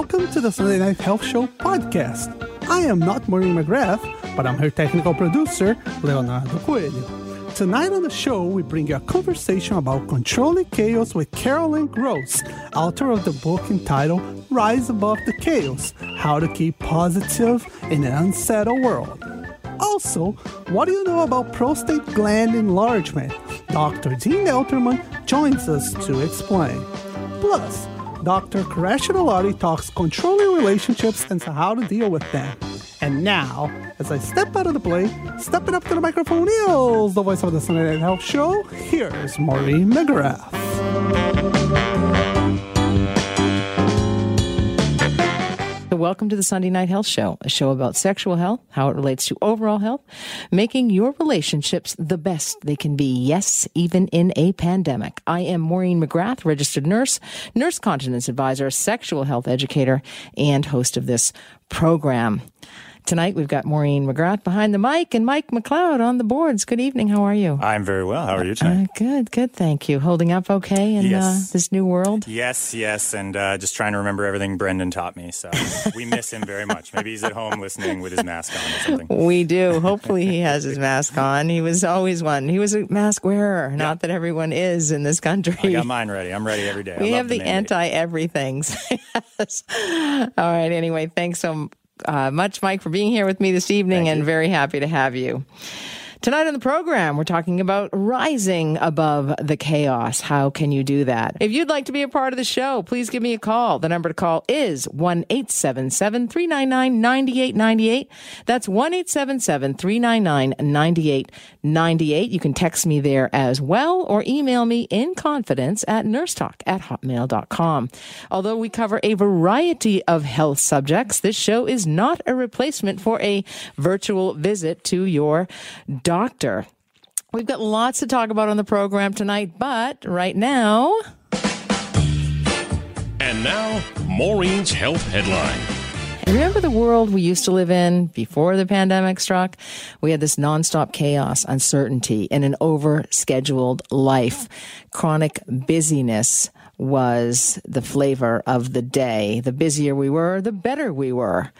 welcome to the Sunday Night Health Show podcast. I am not Maureen McGrath, but I'm her technical producer, Leonardo Coelho. Tonight on the show, we bring you a conversation about controlling chaos with Carolyn Gross, author of the book entitled Rise Above the Chaos How to Keep Positive in an Unsettled World. Also, what do you know about prostate gland enlargement? Dr. Dean Elterman joins us to explain. Plus, Dr. Koresh Adalari talks controlling relationships and how to deal with them. And now, as I step out of the plane, stepping up to the microphone is the voice of the Sunday Night Health Show. Here's Maureen McGrath. Welcome to the Sunday Night Health Show, a show about sexual health, how it relates to overall health, making your relationships the best they can be. Yes, even in a pandemic. I am Maureen McGrath, registered nurse, nurse continence advisor, sexual health educator, and host of this program. Tonight we've got Maureen McGrath behind the mic and Mike McLeod on the boards. Good evening. How are you? I'm very well. How are you tonight? Uh, good, good. Thank you. Holding up okay in yes. uh, this new world? Yes, yes. And uh, just trying to remember everything Brendan taught me. So we miss him very much. Maybe he's at home listening with his mask on or something. We do. Hopefully he has his mask on. He was always one. He was a mask wearer. Yeah. Not that everyone is in this country. I got mine ready. I'm ready every day. We have the, the anti everythings. yes. All right. Anyway, thanks so uh, much, Mike, for being here with me this evening, and very happy to have you. Tonight on the program, we're talking about rising above the chaos. How can you do that? If you'd like to be a part of the show, please give me a call. The number to call is 1 877 399 9898. That's 1 877 399 9898. You can text me there as well or email me in confidence at nursetalk at hotmail.com. Although we cover a variety of health subjects, this show is not a replacement for a virtual visit to your doctor doctor. We've got lots to talk about on the program tonight, but right now. And now, Maureen's Health Headline. Remember the world we used to live in before the pandemic struck? We had this nonstop chaos, uncertainty, and an overscheduled life. Chronic busyness was the flavor of the day. The busier we were, the better we were.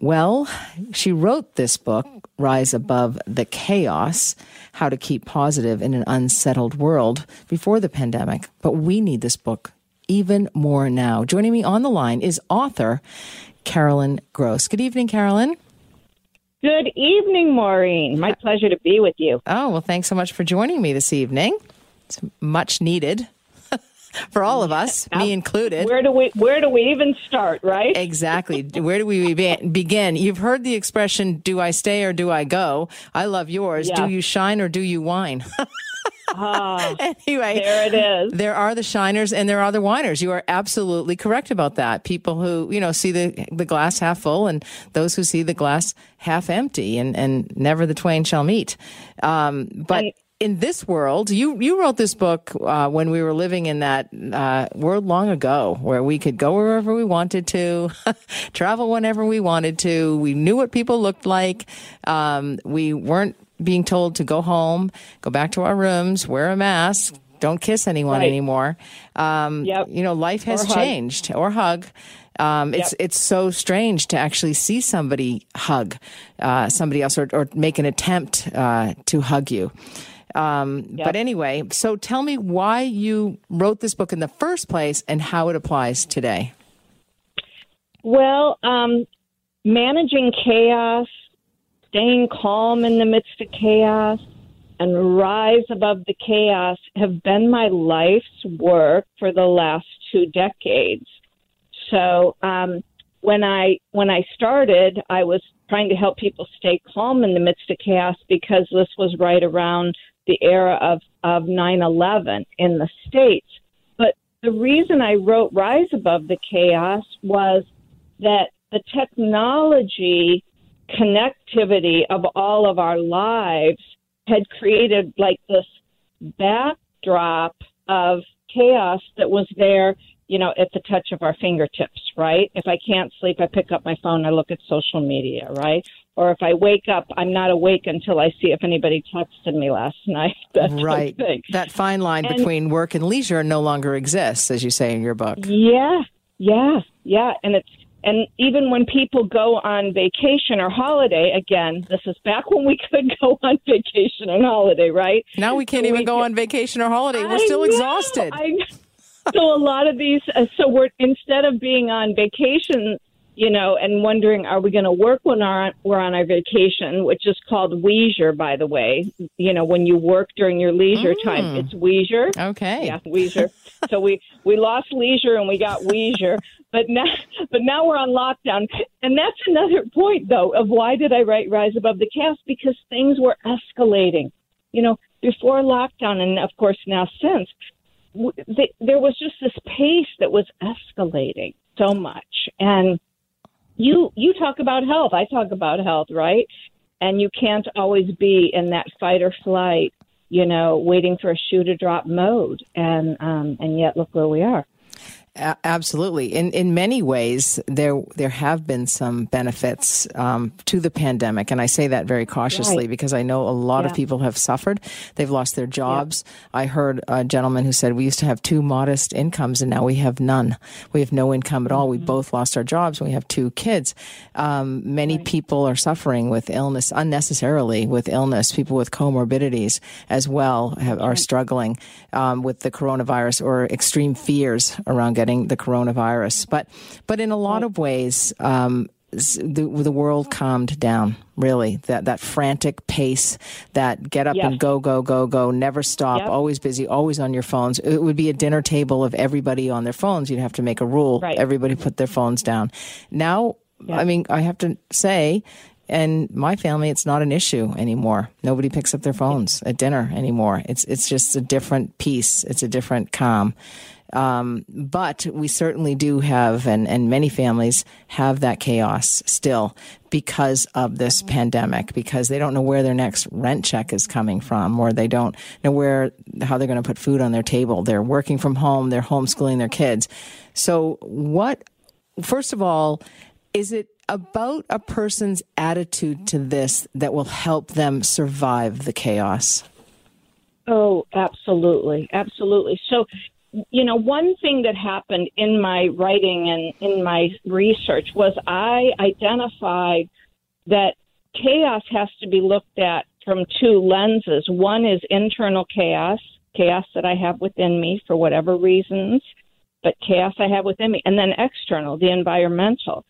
Well, she wrote this book, Rise Above the Chaos How to Keep Positive in an Unsettled World, before the pandemic. But we need this book even more now. Joining me on the line is author Carolyn Gross. Good evening, Carolyn. Good evening, Maureen. My pleasure to be with you. Oh, well, thanks so much for joining me this evening. It's much needed for all of us, now, me included. Where do we where do we even start, right? Exactly. where do we begin? You've heard the expression "Do I stay or do I go?" I love yours. Yeah. Do you shine or do you whine? Ah, anyway, there it is. There are the shiners and there are the whiners. You are absolutely correct about that. People who, you know, see the the glass half full and those who see the glass half empty and, and never the twain shall meet. Um, but in this world, you you wrote this book uh, when we were living in that uh, world long ago, where we could go wherever we wanted to, travel whenever we wanted to. We knew what people looked like. Um, we weren't being told to go home, go back to our rooms, wear a mask, don't kiss anyone right. anymore. Um, yep. You know, life has or changed hug. or hug. Um, it's yep. it's so strange to actually see somebody hug uh, somebody else or, or, make an attempt uh, to hug you. Um, yep. But anyway, so tell me why you wrote this book in the first place and how it applies today. Well, um, managing chaos, staying calm in the midst of chaos, and rise above the chaos have been my life's work for the last two decades. So um, when I when I started, I was trying to help people stay calm in the midst of chaos because this was right around the era of, of 9-11 in the States. But the reason I wrote Rise Above the Chaos was that the technology connectivity of all of our lives had created like this backdrop of chaos that was there, you know, at the touch of our fingertips, right? If I can't sleep, I pick up my phone, I look at social media, right? Or if I wake up, I'm not awake until I see if anybody texted me last night. That right. That fine line and, between work and leisure no longer exists, as you say in your book. Yeah, Yeah, yeah, and it's and even when people go on vacation or holiday, again, this is back when we could go on vacation and holiday, right? Now we can't So even we- go on vacation or holiday. We're I still know, exhausted. I, so a lot of these, uh, so we're instead of being on vacation, you know, and wondering are we going to work when our, we're on our vacation, which is called leisure, by the way. You know, when you work during your leisure time, mm. it's leisure. okay. Yeah, leisure. so we we lost leisure and we got leisure, but now but now we're on lockdown, and that's another point though of why did I write Rise Above the Chaos because things were escalating. You know, before lockdown, and of course now since, w- th- there was just this pace that was escalating so much, and you you talk about health, I talk about health, right? And you can't always be in that fight or flight you know, waiting for a shoe to drop mode, and um, and yet look where we are. A- absolutely. In in many ways, there there have been some benefits um, to the pandemic, and I say that very cautiously Right. because I know a lot of people have suffered. They've lost their jobs. I heard a gentleman who said we used to have two modest incomes, and now we have none. We have no income at all. We both lost our jobs. and We have two kids. Um, many people are suffering with illness unnecessarily with illness. People with comorbidities as well have, are struggling um, with the coronavirus or extreme fears around getting the coronavirus. But but in a lot of ways. Um, the, the world calmed down really that that frantic pace that get up Yes. and go go go go never stop Yep. always busy always on your phones it would be a dinner table of everybody on their phones you'd have to make a rule Right. everybody put their phones down now i mean i have to say and my family it's not an issue anymore nobody picks up their phones at dinner anymore it's it's just a different piece it's a different calm um, but we certainly do have, and, and many families have that chaos still because of this pandemic, because they don't know where their next rent check is coming from, or they don't know where, how they're going to put food on their table. They're working from home, they're homeschooling their kids. So, what, first of all, is it about a person's attitude to this that will help them survive the chaos? Oh, absolutely, absolutely. So, you know, one thing that happened in my writing and in my research was I identified that chaos has to be looked at from two lenses. One is internal chaos, chaos that I have within me for whatever reasons, but chaos I have within me, and then external, the environmental.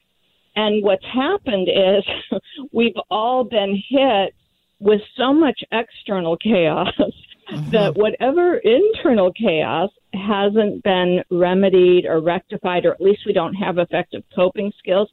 And what's happened is we've all been hit with so much external chaos that mm-hmm. whatever internal chaos hasn't been remedied or rectified, or at least we don't have effective coping skills,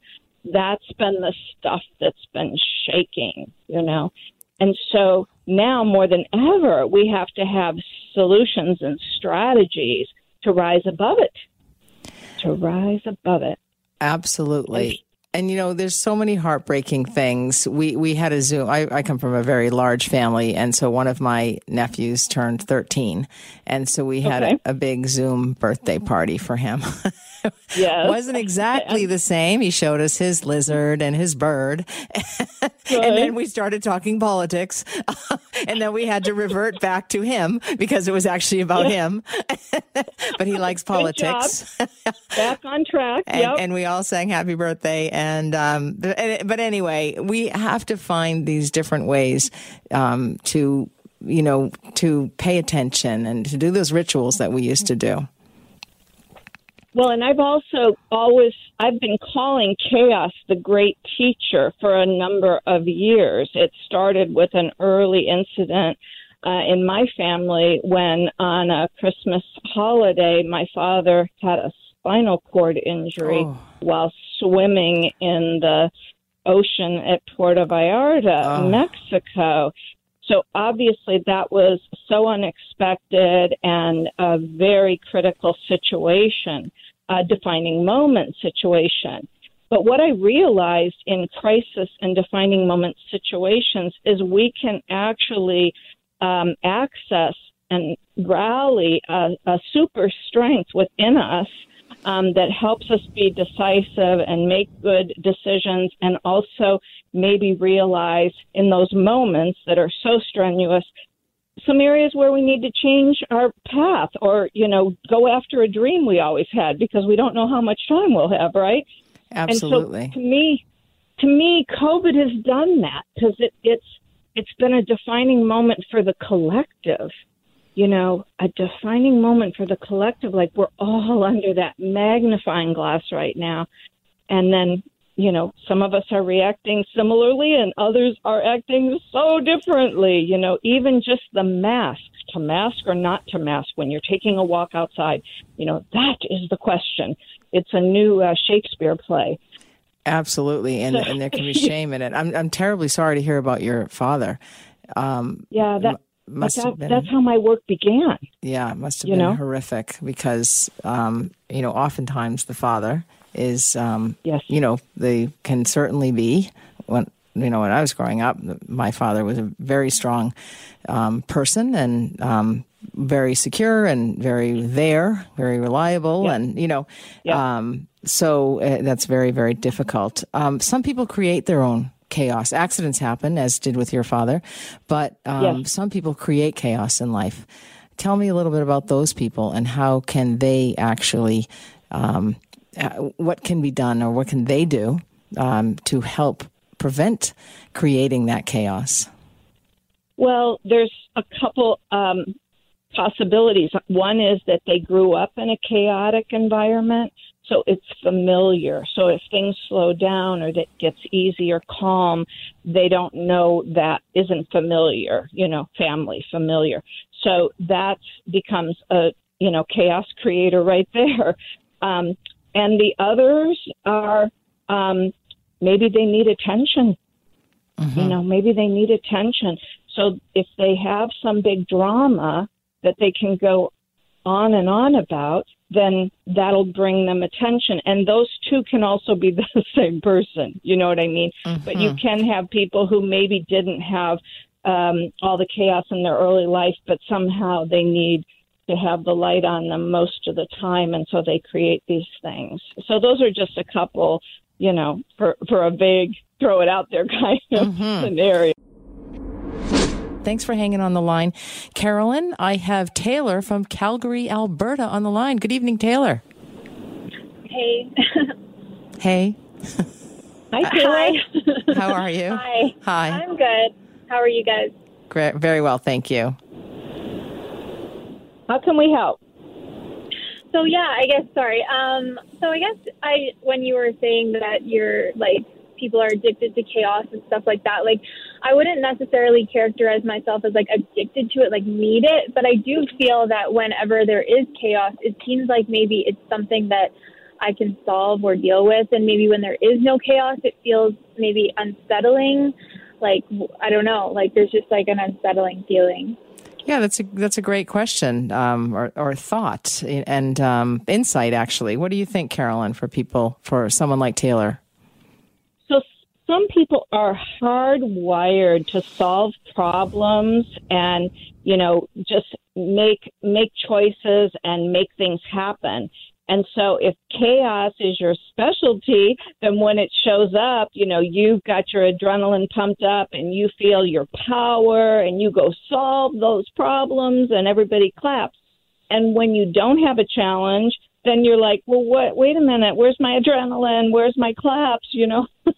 that's been the stuff that's been shaking, you know. And so now more than ever, we have to have solutions and strategies to rise above it. To rise above it. Absolutely. And you know, there's so many heartbreaking things. We we had a Zoom. I, I come from a very large family, and so one of my nephews turned 13, and so we had Okay. a, a big Zoom birthday party for him. Yes. wasn't exactly the same. He showed us his lizard and his bird, and then we started talking politics, and then we had to revert back to him because it was actually about him. but he likes politics. Back on track. and, yep. and we all sang happy birthday and um but, but anyway we have to find these different ways um to you know to pay attention and to do those rituals that we used to do Well, and I've also always I've been calling chaos the great teacher for a number of years. It started with an early incident uh, in my family when on a Christmas holiday my father had a spinal cord injury Oh. while swimming in the ocean at Puerto Vallarta, Oh. Mexico. So obviously that was so unexpected and a very critical situation, a defining moment situation. But what I realized in crisis and defining moment situations is we can actually um, access and rally a, a super strength within us um, that helps us be decisive and make good decisions, and also maybe realize in those moments that are so strenuous some areas where we need to change our path or, you know, go after a dream we always had because we don't know how much time we'll have, right? Absolutely. And so to me, to me, COVID has done that because it, it's it's been a defining moment for the collective. You know, a defining moment for the collective. Like we're all under that magnifying glass right now, and then you know, some of us are reacting similarly and others are acting so differently. You know, even just the mask, to mask or not to mask when you're taking a walk outside, you know, that is the question. It's a new uh, Shakespeare play. Absolutely, and and there can be shame in it. I'm I'm terribly sorry to hear about your father. Um, yeah, that. Must that, been, that's how my work began. Yeah, it must have been know? horrific because, um, you know, oftentimes the father is, um, yes. you know, they can certainly be. When you know, when I was growing up, my father was a very strong um, person and um, very secure and very there, very reliable, yeah. and you know, yeah. um, so uh, that's very very difficult. Um, some people create their own chaos. Accidents happen, as did with your father, but um, yes. some people create chaos in life. Tell me a little bit about those people and how can they actually, um, uh, what can be done or what can they do um, to help prevent creating that chaos? Well, there's a couple um, possibilities. One is that they grew up in a chaotic environment, so it's familiar. So if things slow down or that gets easy or calm, they don't know that isn't familiar, you know, family familiar. So that becomes a, you know, chaos creator right there. Um, and the others are um, maybe they need attention. Mm-hmm. You know, maybe they need attention. So if they have some big drama that they can go on and on about, then that'll bring them attention. And those two can also be the same person. You know what I mean? Mm-hmm. But you can have people who maybe didn't have um, all the chaos in their early life, but somehow they need to have the light on them most of the time, and so they create these things. So those are just a couple, you know, for for a big throw it out there kind of mm-hmm. scenario. Thanks for hanging on the line. Carolyn, I have Taylor from Calgary, Alberta on the line. Good evening, Taylor. Hey. hey. Hi, Taylor. Hi. How are you? Hi. Hi. I'm good. How are you guys? Great. Very well, thank you. How can we help? So yeah, I guess sorry. Um, so I guess I when you were saying that you're like people are addicted to chaos and stuff like that. Like, I wouldn't necessarily characterize myself as like addicted to it, like need it, but I do feel that whenever there is chaos, it seems like maybe it's something that I can solve or deal with. And maybe when there is no chaos, it feels maybe unsettling. Like, I don't know, like there's just like an unsettling feeling. Yeah, that's a that's a great question um, or, or thought and um, insight. Actually, what do you think, Carolyn? For people, for someone like Taylor some people are hardwired to solve problems and you know just make make choices and make things happen. And so if chaos is your specialty then when it shows up you know you've got your adrenaline pumped up and you feel your power and you go solve those problems and everybody claps. And when you don't have a challenge then you're like well what wait a minute where's my adrenaline where's my claps you know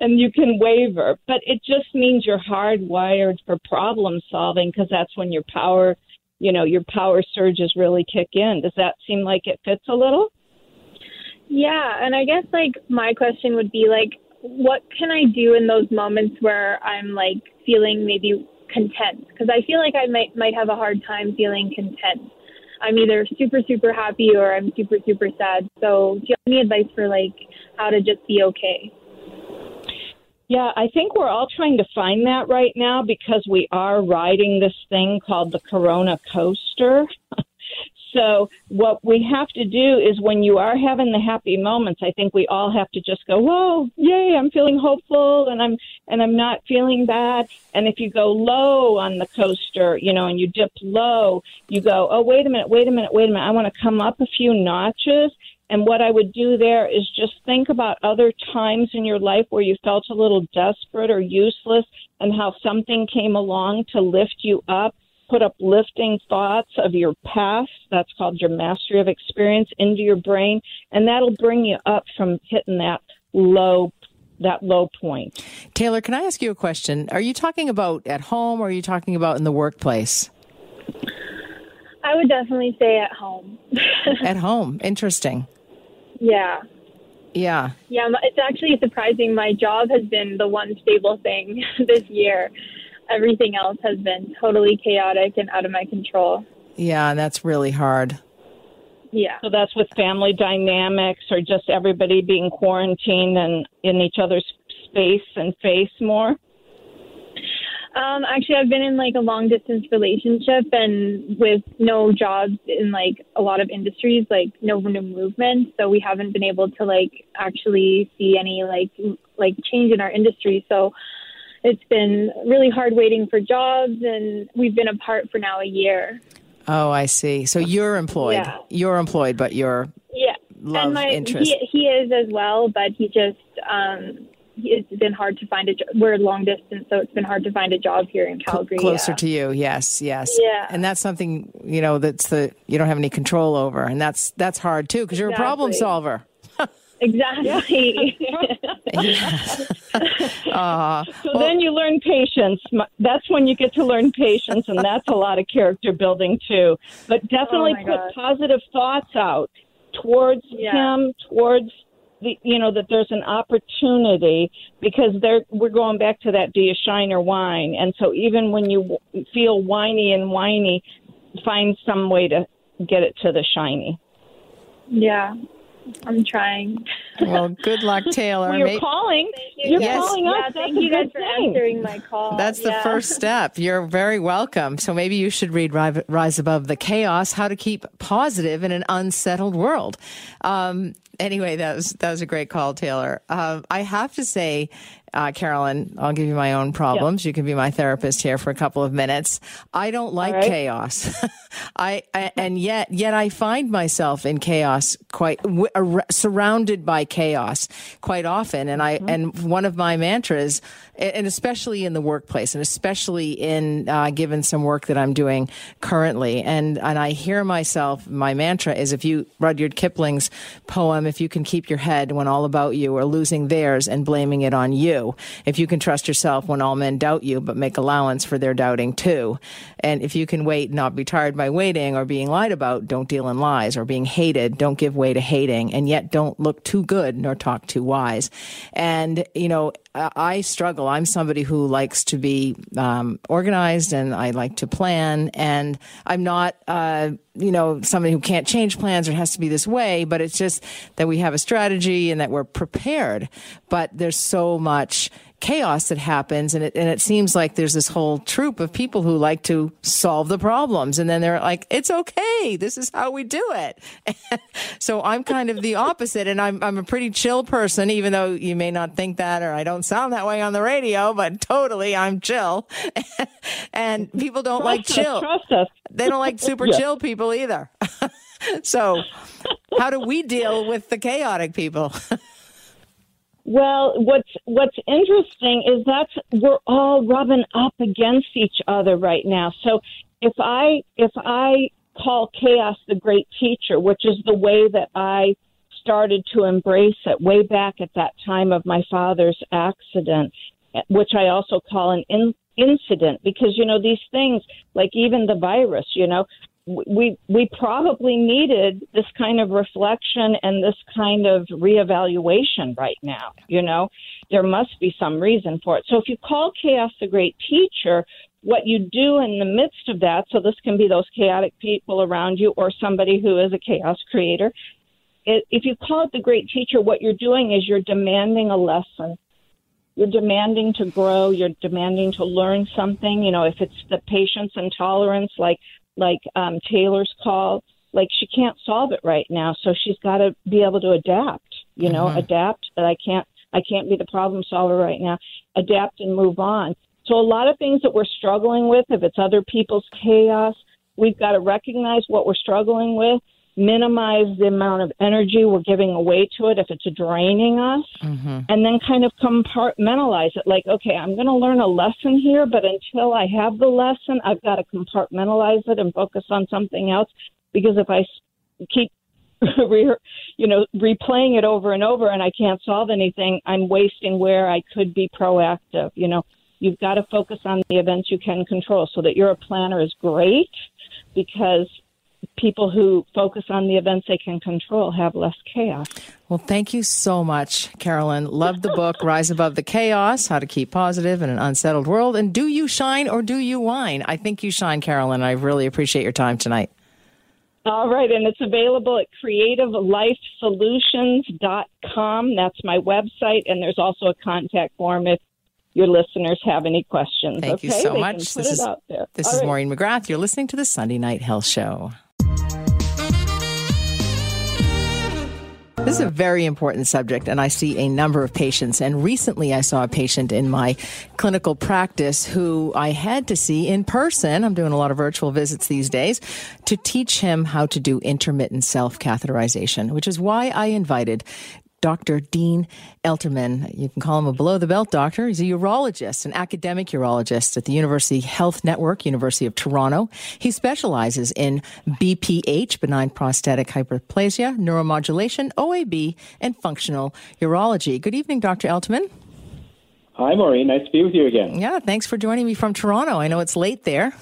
and you can waver. But it just means you're hardwired for problem solving because that's when your power, you know, your power surges really kick in. Does that seem like it fits a little? Yeah, and I guess like my question would be like, what can I do in those moments where I'm like feeling maybe content? Because I feel like I might might have a hard time feeling content. I'm either super super happy or I'm super super sad. So, do you have any advice for like how to just be okay? Yeah, I think we're all trying to find that right now because we are riding this thing called the Corona coaster. so, what we have to do is when you are having the happy moments, I think we all have to just go, "Whoa, yay, I'm feeling hopeful and I'm and I'm not feeling bad." And if you go low on the coaster, you know, and you dip low, you go, "Oh, wait a minute, wait a minute, wait a minute. I want to come up a few notches." And what I would do there is just think about other times in your life where you felt a little desperate or useless and how something came along to lift you up put uplifting thoughts of your past. That's called your mastery of experience into your brain, and that'll bring you up from hitting that low that low point. Taylor, can I ask you a question? Are you talking about at home or are you talking about in the workplace? I would definitely say at home. at home. Interesting. Yeah. Yeah. Yeah, it's actually surprising. My job has been the one stable thing this year. Everything else has been totally chaotic and out of my control. Yeah, that's really hard. Yeah. So that's with family dynamics or just everybody being quarantined and in each other's space and face more? Um, actually, I've been in like a long distance relationship and with no jobs in like a lot of industries, like no new movement. So we haven't been able to like actually see any like like change in our industry. So it's been really hard waiting for jobs, and we've been apart for now a year. Oh, I see. So you're employed. Yeah. You're employed, but you're yeah. love and my, interest. He, he is as well, but he just um, it's been hard to find a job. We're long distance, so it's been hard to find a job here in Calgary. closer yeah. to you. Yes, yes. Yeah. And that's something you know that's the you don't have any control over, and that's that's hard too because you're a problem solver. Exactly. Uh, So then you learn patience. That's when you get to learn patience, and that's a lot of character building too. But definitely Oh put gosh. positive thoughts out towards Yeah. him, towards the you know that there's an opportunity because there we're going back to that do you shine or whine, and so even when you feel whiny and whiny, find some way to get it to the shiny. yeah, I'm trying. well, good luck, Taylor. Well, you're May- calling. You're Yes. calling us. That's thank a you guys for thing. answering my call. That's the Yeah. first step. You're very welcome. So maybe you should read Rise Above the Chaos: How to Keep Positive in an Unsettled World. Um, anyway, that was that was a great call, Taylor. Um, I have to say. Uh, Carolyn, I'll give you my own problems. You can be my therapist here for a couple of minutes. I don't like right. chaos. I, I and yet yet I find myself in chaos quite w- ar- surrounded by chaos quite often and I and one of my mantras and especially in the workplace and especially in uh, given some work that I'm doing currently and and I hear myself my mantra is if you Rudyard Kipling's poem if you can keep your head when all about you are losing theirs and blaming it on you if you can trust yourself when all men doubt you but make allowance for their doubting too. And if you can wait not be tired by waiting or being lied about don't deal in lies or being hated. Don't give way to hating. And yet don't look too good nor talk too wise. And you know I struggle. I'm somebody who likes to be um, organized and I like to plan. And I'm not, uh, you know, somebody who can't change plans or has to be this way, but it's just that we have a strategy and that we're prepared. But there's so much chaos that happens and it, and it seems like there's this whole troop of people who like to solve the problems and then they're like it's okay. This is how we do it. So i'm kind of the opposite and i'm i'm a pretty chill person even though you may not think that or i don't sound that way on the radio but totally i'm chill. And people don't like Trust us, chill. Trust us. they don't like super chill people either. So how do we deal with the chaotic people Well, what's what's interesting is that's we're all rubbing up against each other right now. So if I if I call chaos the great teacher, which is the way that I started to embrace it way back at that time of my father's accident, which I also call an in, incident because you know these things like even the virus, you know, we we probably needed this kind of reflection and this kind of reevaluation right now. You know, there must be some reason for it. So if you call chaos the great teacher, what you do in the midst of that, so this can be those chaotic people around you or somebody who is a chaos creator. If you call it the great teacher, what you're doing is you're demanding a lesson. You're demanding to grow. You're demanding to learn something. You know, if it's the patience and tolerance, like like um, Taylor's call, like she can't solve it right now, so she's got to be able to adapt. You know, adapt. That I can't. I can't be the problem solver right now. Adapt and move on. So a lot of things that we're struggling with, if it's other people's chaos, we've got to recognize what we're struggling with, minimize the amount of energy we're giving away to it if it's draining us, Mm-hmm. and then kind of compartmentalize it. Like, okay, I'm going to learn a lesson here, but until I have the lesson, I've got to compartmentalize it and focus on something else. Because if I keep re- you know, replaying it over and over and I can't solve anything, I'm wasting where I could be proactive. You know, you've got to focus on the events you can control so that you're a planner is great because people who focus on the events they can control have less chaos. Well, thank you so much, Carolyn. Love the book, Rise Above the Chaos How to Keep Positive in an Unsettled World. And do you shine or do you whine? I think you shine, Carolyn. I really appreciate your time tonight. All right, and it's available at creativelifesolutions.com. That's my website, and there's also a contact form if your listeners have any questions. Thank you so They much. This is-. This All is right. Maureen McGrath. You're listening to the Sunday Night Health Show. This is a very important subject, and I see a number of patients. And recently, I saw a patient in my clinical practice who I had to see in person. I'm doing a lot of virtual visits these days to teach him how to do intermittent self catheterization, which is why I invited Dr. Dean Elterman. You can call him a below the belt doctor. He's a urologist, an academic urologist at the University Health Network, University of Toronto. He specializes in BPH, benign prostatic hyperplasia, neuromodulation, OAB, and functional urology. Good evening, Dr. Elterman. Hi, Maureen. Nice to be with you again. Yeah, thanks for joining me from Toronto. I know it's late there.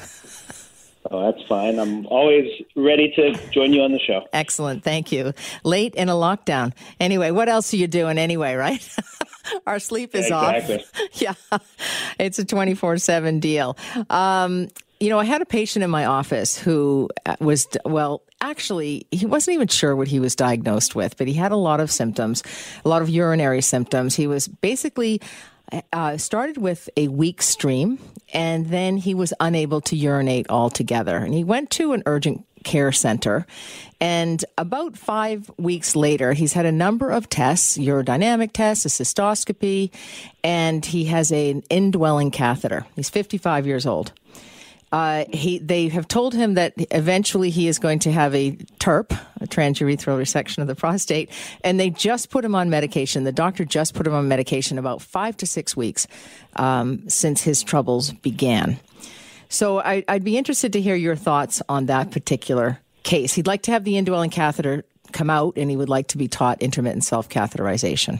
Oh, that's fine. I'm always ready to join you on the show. Excellent. Thank you. Late in a lockdown. Anyway, what else are you doing anyway, right? Our sleep is Exactly. off. yeah. It's a 24 7 deal. Um, you know, I had a patient in my office who uh, was, well, actually, he wasn't even sure what he was diagnosed with, but he had a lot of symptoms, a lot of urinary symptoms. He was basically uh, started with a weak stream, and then he was unable to urinate altogether. And he went to an urgent care center. And about five weeks later, he's had a number of tests, urodynamic tests, a cystoscopy, and he has an indwelling catheter. He's 55 years old. Uh, he, they have told him that eventually he is going to have a TURP, a transurethral resection of the prostate, and they just put him on medication. The doctor just put him on medication about five to six weeks um, since his troubles began. So I, I'd be interested to hear your thoughts on that particular case. He'd like to have the indwelling catheter come out, and he would like to be taught intermittent self catheterization.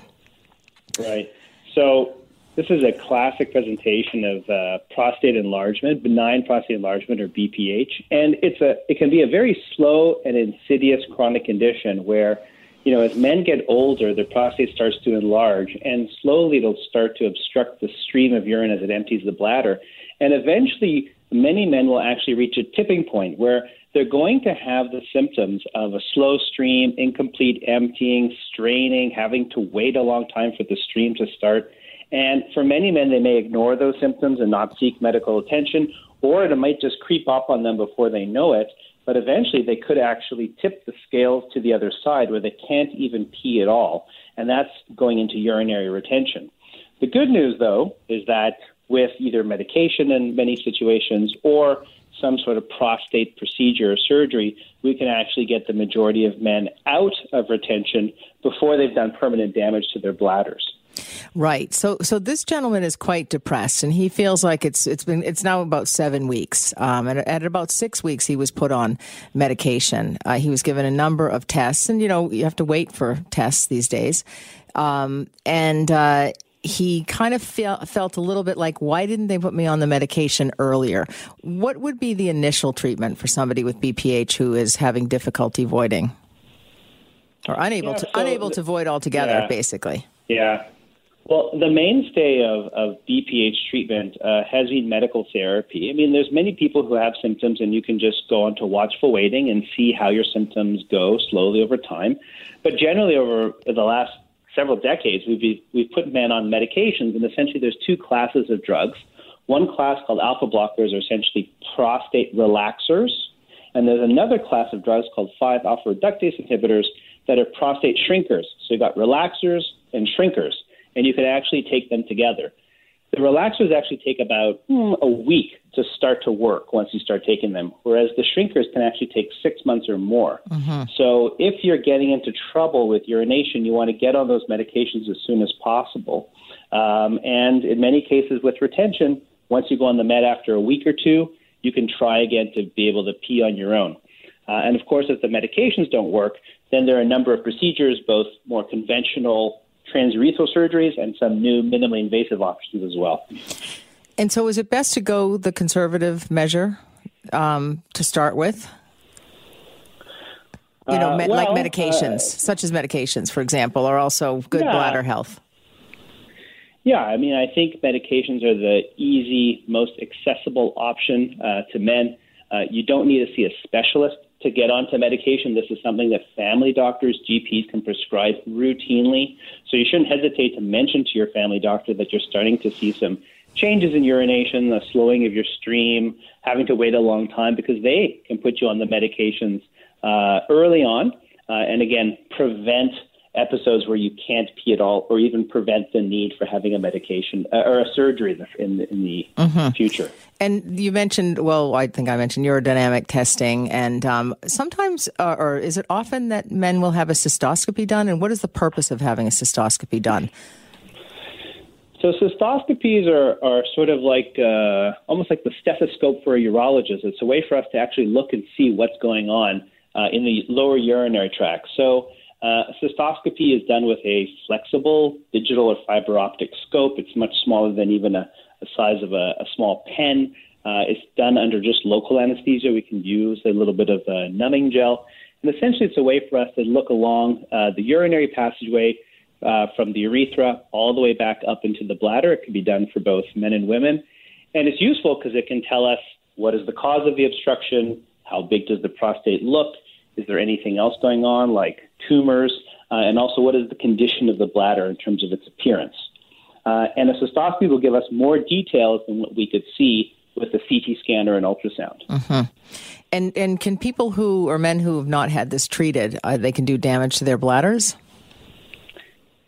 Right. So this is a classic presentation of uh, prostate enlargement, benign prostate enlargement, or BPH, and it's a it can be a very slow and insidious chronic condition where. You know, as men get older, their prostate starts to enlarge, and slowly it'll start to obstruct the stream of urine as it empties the bladder. And eventually, many men will actually reach a tipping point where they're going to have the symptoms of a slow stream, incomplete emptying, straining, having to wait a long time for the stream to start. And for many men, they may ignore those symptoms and not seek medical attention, or it might just creep up on them before they know it. But eventually, they could actually tip the scales to the other side where they can't even pee at all. And that's going into urinary retention. The good news, though, is that with either medication in many situations or some sort of prostate procedure or surgery, we can actually get the majority of men out of retention before they've done permanent damage to their bladders. Right. So, so this gentleman is quite depressed, and he feels like it's it's been it's now about seven weeks. Um, and at about six weeks, he was put on medication. Uh, he was given a number of tests, and you know you have to wait for tests these days. Um, and uh, he kind of feel, felt a little bit like, why didn't they put me on the medication earlier? What would be the initial treatment for somebody with BPH who is having difficulty voiding or unable Yeah, to so unable to void altogether, yeah. basically? Yeah. Well, the mainstay of, of BPH treatment uh, has been medical therapy. I mean, there's many people who have symptoms, and you can just go on to watchful waiting and see how your symptoms go slowly over time. But generally, over the last several decades, we've we've put men on medications, and essentially, there's two classes of drugs. One class called alpha blockers are essentially prostate relaxers, and there's another class of drugs called 5-alpha reductase inhibitors that are prostate shrinkers. So you've got relaxers and shrinkers, and you can actually take them together. the relaxers actually take about hmm, a week to start to work once you start taking them, whereas the shrinkers can actually take six months or more. Mm-hmm. So if you're getting into trouble with urination, you want to get on those medications as soon as possible. Um, and in many cases with retention, once you go on the med after a week or two, you can try again to be able to pee on your own. Uh, and of course, if the medications don't work, then there are a number of procedures, both more conventional transurethral surgeries and some new minimally invasive options as well. And so, is it best to go the conservative measure um, to start with? You know, uh, well, like medications, uh, such as medications, for example, are also good yeah. bladder health. Yeah, I mean, I think medications are the easy, most accessible option uh, to men. Uh, you don't need to see a specialist to get onto medication. This is something that family doctors, GPs can prescribe routinely. So you shouldn't hesitate to mention to your family doctor that you're starting to see some changes in urination, the slowing of your stream, having to wait a long time because they can put you on the medications uh, early on. Uh, and again, prevent episodes where you can't pee at all, or even prevent the need for having a medication uh, or a surgery in the, in the mm-hmm. future. And you mentioned, well, I think I mentioned urodynamic testing, and um, sometimes, uh, or is it often that men will have a cystoscopy done? And what is the purpose of having a cystoscopy done? So cystoscopies are, are sort of like uh, almost like the stethoscope for a urologist. It's a way for us to actually look and see what's going on uh, in the lower urinary tract. So uh, cystoscopy is done with a flexible digital or fiber optic scope. It's much smaller than even a, a size of a, a small pen. Uh, it's done under just local anesthesia. We can use a little bit of a numbing gel. And essentially, it's a way for us to look along uh, the urinary passageway uh, from the urethra all the way back up into the bladder. It can be done for both men and women. And it's useful because it can tell us what is the cause of the obstruction, how big does the prostate look, is there anything else going on, like tumors, uh, and also what is the condition of the bladder in terms of its appearance. Uh, and a cystoscopy will give us more details than what we could see with a CT scan or an ultrasound. Mm-hmm. And and can people who or men who have not had this treated, uh, they can do damage to their bladders?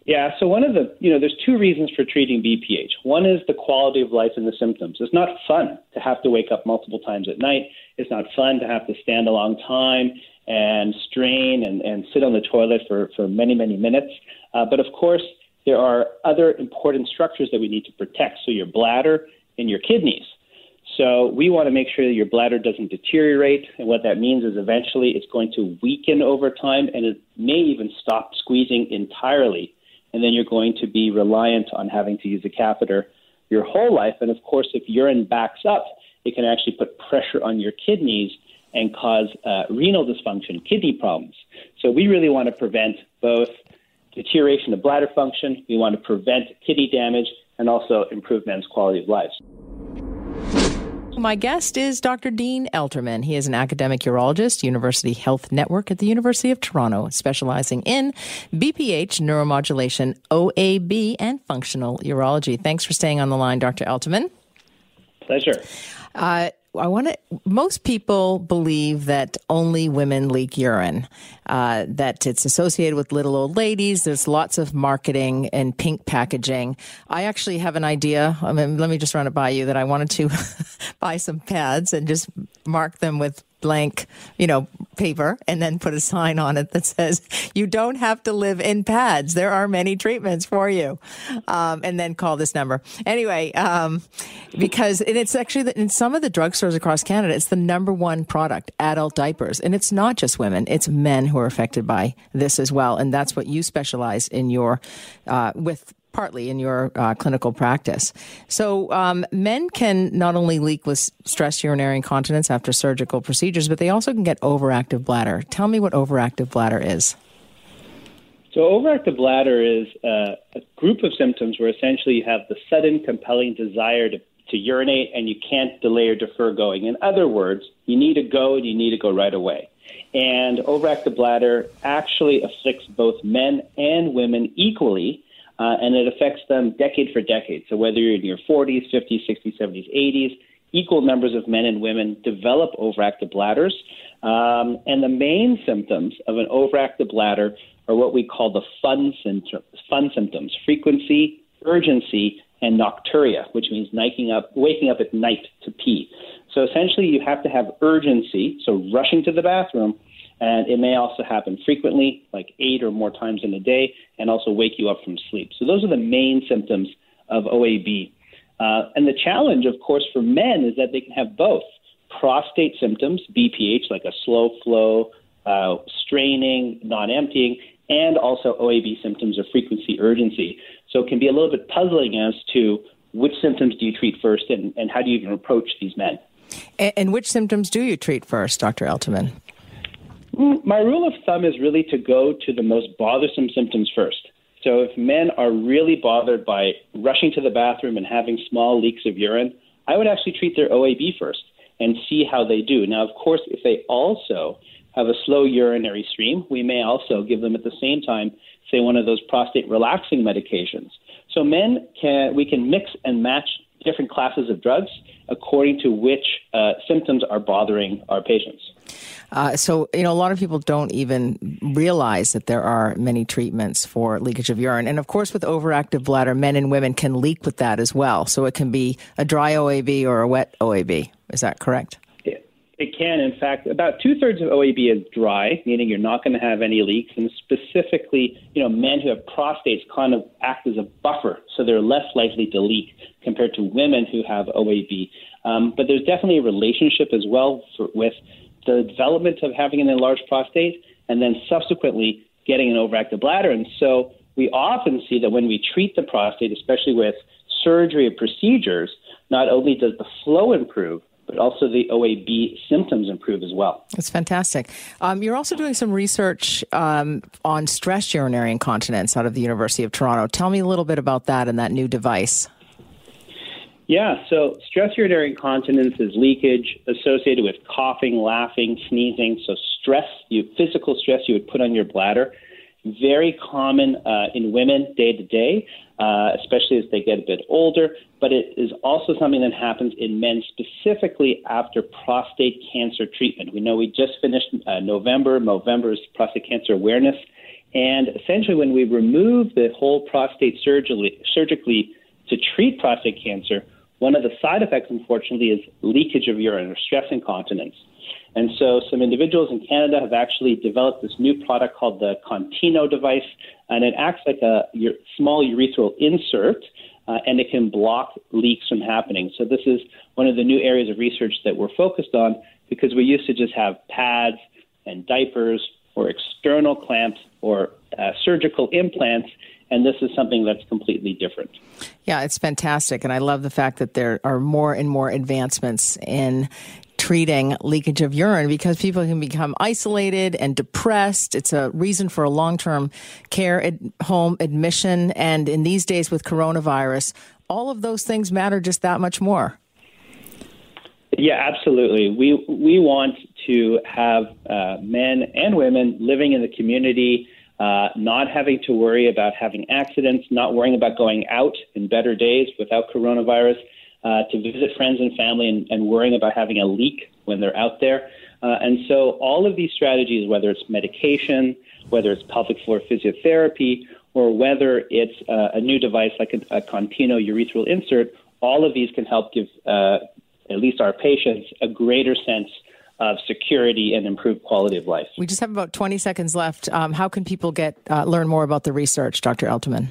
Yeah, so one of the, you know, there's two reasons for treating BPH. One is the quality of life and the symptoms. It's not fun to have to wake up multiple times at night. It's not fun to have to stand a long time and strain and, and sit on the toilet for, for many, many minutes. Uh, but of course, there are other important structures that we need to protect. So your bladder and your kidneys. So we want to make sure that your bladder doesn't deteriorate. And what that means is eventually it's going to weaken over time and it may even stop squeezing entirely. And then you're going to be reliant on having to use a catheter your whole life. And of course, if urine backs up, it can actually put pressure on your kidneys and cause uh, renal dysfunction, kidney problems. So we really want to prevent both deterioration of bladder function, we want to prevent kidney damage, and also improve men's quality of life. My guest is Dr. Dean Elterman. He is an academic urologist, University Health Network at the University of Toronto, specializing in BPH, neuromodulation, OAB, and functional urology. Thanks for staying on the line, Dr. Elterman. Pleasure. Uh, I want to. Most people believe that only women leak urine, uh, that it's associated with little old ladies. There's lots of marketing and pink packaging. I actually have an idea. I mean, let me just run it by you that I wanted to buy some pads and just mark them with blank, you know, paper and then put a sign on it that says, you don't have to live in pads. There are many treatments for you. Um, and then call this number. Anyway, um, because and it's actually the, in some of the drugstores across Canada, it's the number one product, adult diapers. And it's not just women, it's men who are affected by this as well. And that's what you specialize in your, uh, with partly in your uh, clinical practice. So, um, men can not only leak with stress urinary incontinence after surgical procedures, but they also can get overactive bladder. Tell me what overactive bladder is. So, overactive bladder is uh, a group of symptoms where essentially you have the sudden, compelling desire to, to urinate and you can't delay or defer going. In other words, you need to go and you need to go right away. And overactive bladder actually afflicts both men and women equally uh, and it affects them decade for decade. So whether you're in your 40s, 50s, 60s, 70s, 80s, equal numbers of men and women develop overactive bladders. Um, and the main symptoms of an overactive bladder are what we call the fun fun symptoms frequency, urgency and nocturia, which means up, waking up at night to pee. So essentially, you have to have urgency, so rushing to the bathroom, and it may also happen frequently, like eight or more times in a day, and also wake you up from sleep. So those are the main symptoms of OAB. Uh, and the challenge, of course, for men is that they can have both prostate symptoms, BPH, like a slow flow, uh, straining, non emptying, and also OAB symptoms of frequency urgency. So it can be a little bit puzzling as to which symptoms do you treat first and, and how do you even approach these men. And, and which symptoms do you treat first, Dr. Elterman? Mm, my rule of thumb is really to go to the most bothersome symptoms first. So if men are really bothered by rushing to the bathroom and having small leaks of urine, I would actually treat their OAB first and see how they do. Now, of course, if they also have a slow urinary stream, we may also give them at the same time, say, one of those prostate relaxing medications. So men can we can mix and match different classes of drugs according to which uh, symptoms are bothering our patients. Uh, so, you know, a lot of people don't even realize that there are many treatments for leakage of urine. And of course, with overactive bladder, men and women can leak with that as well. So it can be a dry OAB or a wet OAB. Is that correct? It can. In fact, about two thirds of OAB is dry, meaning you're not going to have any leaks. And specifically, you know, men who have prostates kind of act as a buffer, so they're less likely to leak compared to women who have OAB. Um, but there's definitely a relationship as well for, with the development of having an enlarged prostate and then subsequently getting an overactive bladder. And so we often see that when we treat the prostate, especially with surgery or procedures, not only does the flow improve, but also the OAB symptoms improve as well. That's fantastic. Um, you're also doing some research um, on stress urinary incontinence out of the University of Toronto. Tell me a little bit about that and that new device. Yeah, so stress urinary incontinence is leakage associated with coughing, laughing, sneezing. So stress, you physical stress you would put on your bladder, very common uh, in women day to day, uh, especially as they get a bit older. But it is also something that happens in men specifically after prostate cancer treatment. We know we just finished uh, November. November is prostate cancer awareness, and essentially when we remove the whole prostate surgically, surgically to treat prostate cancer one of the side effects, unfortunately, is leakage of urine or stress incontinence. And so some individuals in Canada have actually developed this new product called the Contino device, and it acts like a small urethral insert, uh, and it can block leaks from happening. So this is one of the new areas of research that we're focused on because we used to just have pads and diapers or external clamps or uh, surgical implants, and this is something that's completely different. Yeah, it's fantastic. And I love the fact that there are more and more advancements in treating leakage of urine because people can become isolated and depressed. It's a reason for a long term care at home admission. And in these days with coronavirus, all of those things matter just that much more. Yeah, absolutely. We we want to have uh, men and women living in the community uh, not having to worry about having accidents, not worrying about going out in better days without coronavirus, uh, to visit friends and family, and, and, worrying about having a leak when they're out there. Uh, and so, all of these strategies, whether it's medication, whether it's pelvic floor physiotherapy, or whether it's uh, a new device like a, a Contino urethral insert, all of these can help give uh, at least our patients a greater sense of security and improved quality of life. We just have about 20 seconds left. Um, how can people get uh, learn more about the research, Dr. Elterman?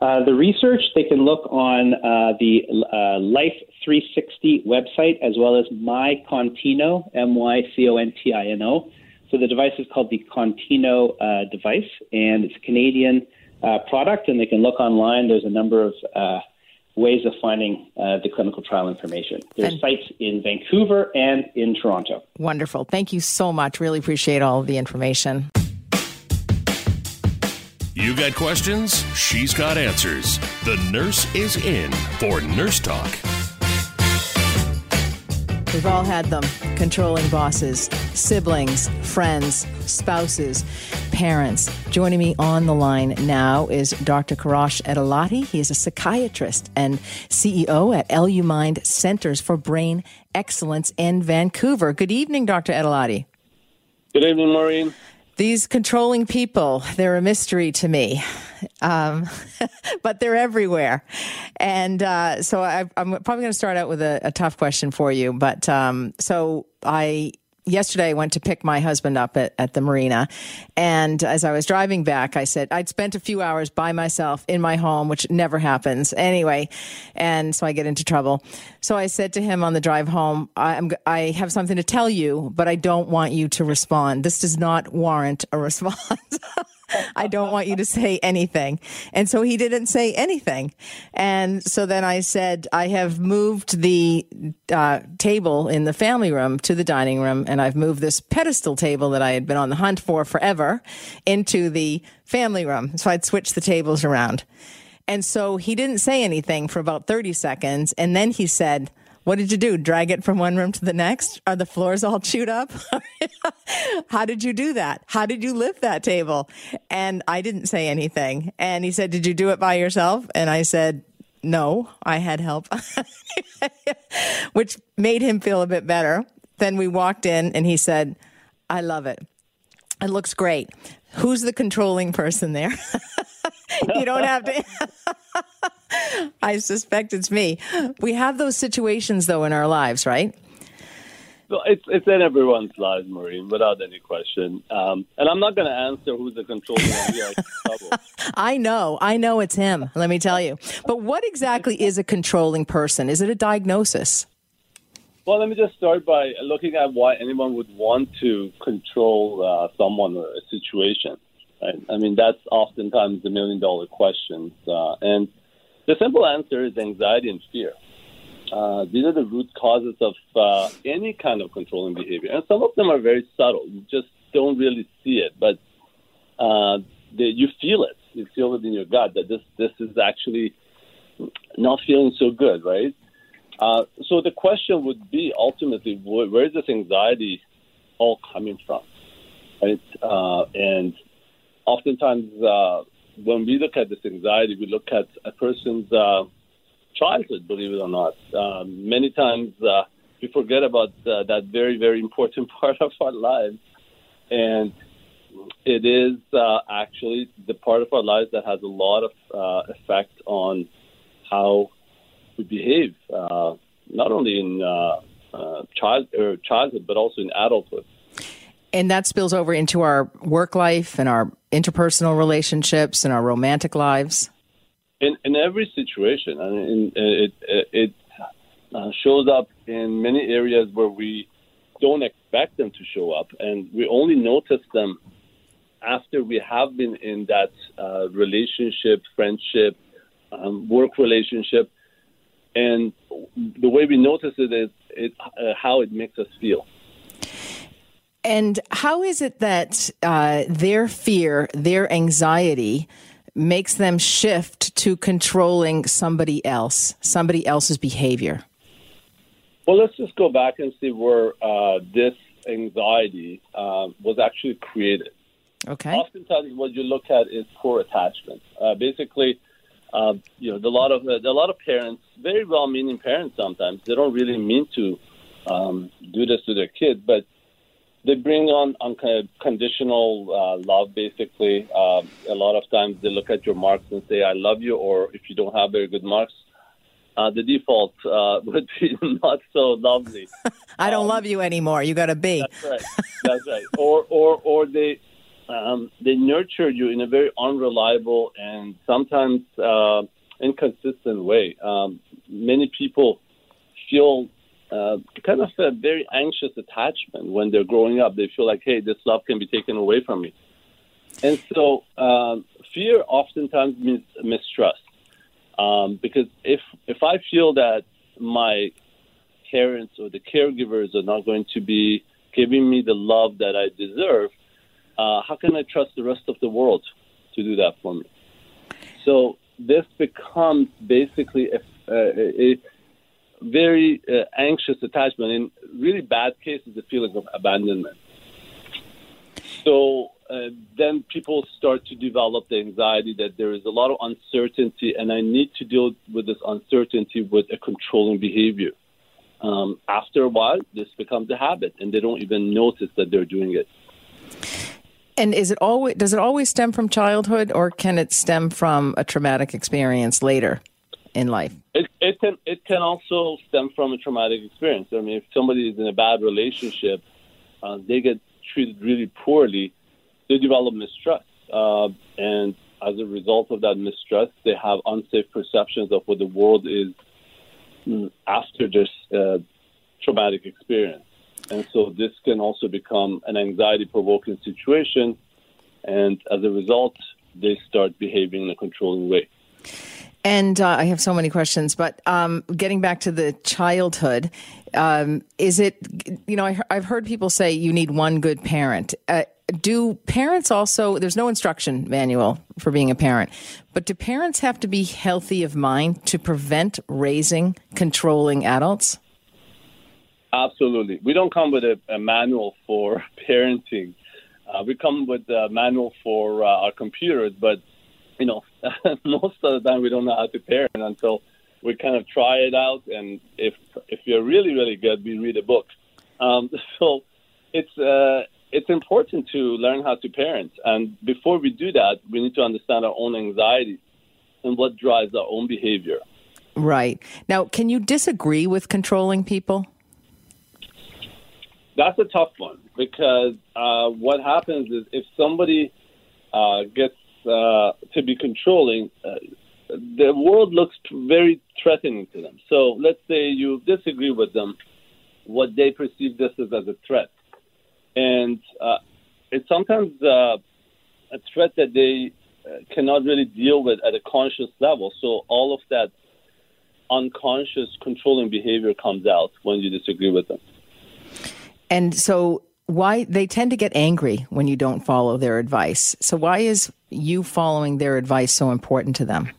Uh, the research, they can look on uh, the uh, Life 360 website as well as MyContino, M Y C O N T I N O. So the device is called the Contino uh, device, and it's a Canadian uh, product, and they can look online. There's a number of ways of finding uh, the clinical trial information. There's and sites in Vancouver and in Toronto. Wonderful. Thank you so much. Really appreciate all of the information. You got questions? She's got answers. The nurse is in for Nurse Talk. We've all had them controlling bosses, siblings, friends, spouses, parents. Joining me on the line now is Dr. Kourosh Edalati. He is a psychiatrist and CEO at Elumind Centers for Brain Excellence in Vancouver. Good evening, Dr. Edalati. Good evening, Maureen. These controlling people, they're a mystery to me. um, but they're everywhere. And uh, so I, am probably going to start out with a, a, tough question for you. But um, so I yesterday I went to pick my husband up at, at the marina. And as I was driving back, I said, I'd spent a few hours by myself in my home, which never happens anyway. And so I get into trouble. So I said to him on the drive home, I'm, I have something to tell you, but I don't want you to respond. This does not warrant a response. I don't want you to say anything. And so he didn't say anything. And so then I said, I have moved the uh, table in the family room to the dining room, and I've moved this pedestal table that I had been on the hunt for forever into the family room. So I'd switch the tables around. And so he didn't say anything for about 30 seconds. And then he said, what did you do? Drag it from one room to the next? Are the floors all chewed up? How did you do that? How did you lift that table? And I didn't say anything. And he said, Did you do it by yourself? And I said, No, I had help, which made him feel a bit better. Then we walked in and he said, I love it. It looks great. Who's the controlling person there? you don't have to. I suspect it's me. We have those situations though in our lives, right? Well, it's it's in everyone's lives, Maureen, without any question. Um, and I'm not going to answer who's the controlling one. I know, I know it's him. Let me tell you. But what exactly is a controlling person? Is it a diagnosis? Well, let me just start by looking at why anyone would want to control uh, someone or a situation. Right? I mean, that's oftentimes the million dollar question. Uh, and the simple answer is anxiety and fear. Uh, these are the root causes of uh, any kind of controlling behavior. And some of them are very subtle. You just don't really see it, but uh, they, you feel it. You feel it in your gut that this, this is actually not feeling so good, right? Uh, so the question would be ultimately, where, where is this anxiety all coming from, right? Uh, and oftentimes, uh, when we look at this anxiety, we look at a person's uh, childhood, believe it or not. Um, many times uh, we forget about uh, that very, very important part of our lives. And it is uh, actually the part of our lives that has a lot of uh, effect on how we behave, uh, not only in uh, uh, child or childhood, but also in adulthood. And that spills over into our work life and our interpersonal relationships and our romantic lives? In, in every situation. I mean, it, it, it uh, shows up in many areas where we don't expect them to show up, and we only notice them after we have been in that uh, relationship, friendship, um, work relationship. And the way we notice it is it, uh, how it makes us feel. And how is it that uh, their fear, their anxiety, makes them shift to controlling somebody else, somebody else's behavior? Well, let's just go back and see where uh, this anxiety uh, was actually created. Okay. Oftentimes, what you look at is poor attachment. Uh, basically, uh, you know, a lot of a lot of parents, very well-meaning parents, sometimes they don't really mean to um, do this to their kids, but they bring on on kind of conditional uh, love. Basically, uh, a lot of times they look at your marks and say, "I love you," or if you don't have very good marks, uh, the default uh, would be not so lovely. I don't um, love you anymore. You got to be. That's right. That's right. Or or or they um, they nurture you in a very unreliable and sometimes uh, inconsistent way. Um, many people feel uh, kind of a very anxious attachment when they're growing up. They feel like, hey, this love can be taken away from me. And so um, fear oftentimes means mistrust. Um, because if, if I feel that my parents or the caregivers are not going to be giving me the love that I deserve, uh, how can I trust the rest of the world to do that for me? So this becomes basically a, a, a very uh, anxious attachment. In really bad cases, the feeling of abandonment. So uh, then people start to develop the anxiety that there is a lot of uncertainty, and I need to deal with this uncertainty with a controlling behavior. Um, after a while, this becomes a habit, and they don't even notice that they're doing it. And is it always does it always stem from childhood, or can it stem from a traumatic experience later in life? It, it can it can also stem from a traumatic experience. I mean, if somebody is in a bad relationship, uh, they get treated really poorly, they develop mistrust, uh, and as a result of that mistrust, they have unsafe perceptions of what the world is mm, after this uh, traumatic experience. And so this can also become an anxiety provoking situation. And as a result, they start behaving in a controlling way. And uh, I have so many questions, but um, getting back to the childhood, um, is it, you know, I, have heard people say you need one good parent. Uh, do parents also, there's no instruction manual for being a parent, but do parents have to be healthy of mind to prevent raising controlling adults? Absolutely. We don't come with a, a manual for parenting. Uh, we come with a manual for uh, our computers, but you know, most of the time we don't know how to parent until we kind of try it out. And if if you're really really good, we read a book. Um, so it's uh, it's important to learn how to parent. And before we do that, we need to understand our own anxiety and what drives our own behavior. Right. Now, can you disagree with controlling people? That's a tough one because uh, what happens is if somebody uh, gets uh, to be controlling, uh, the world looks very threatening to them. So let's say you disagree with them, what they perceive this as, as a threat and uh, it's sometimes uh, a threat that they uh, cannot really deal with at a conscious level. So all of that unconscious controlling behavior comes out when you disagree with them. And so why they tend to get angry when you don't follow their advice. So why is you following their advice so important to them?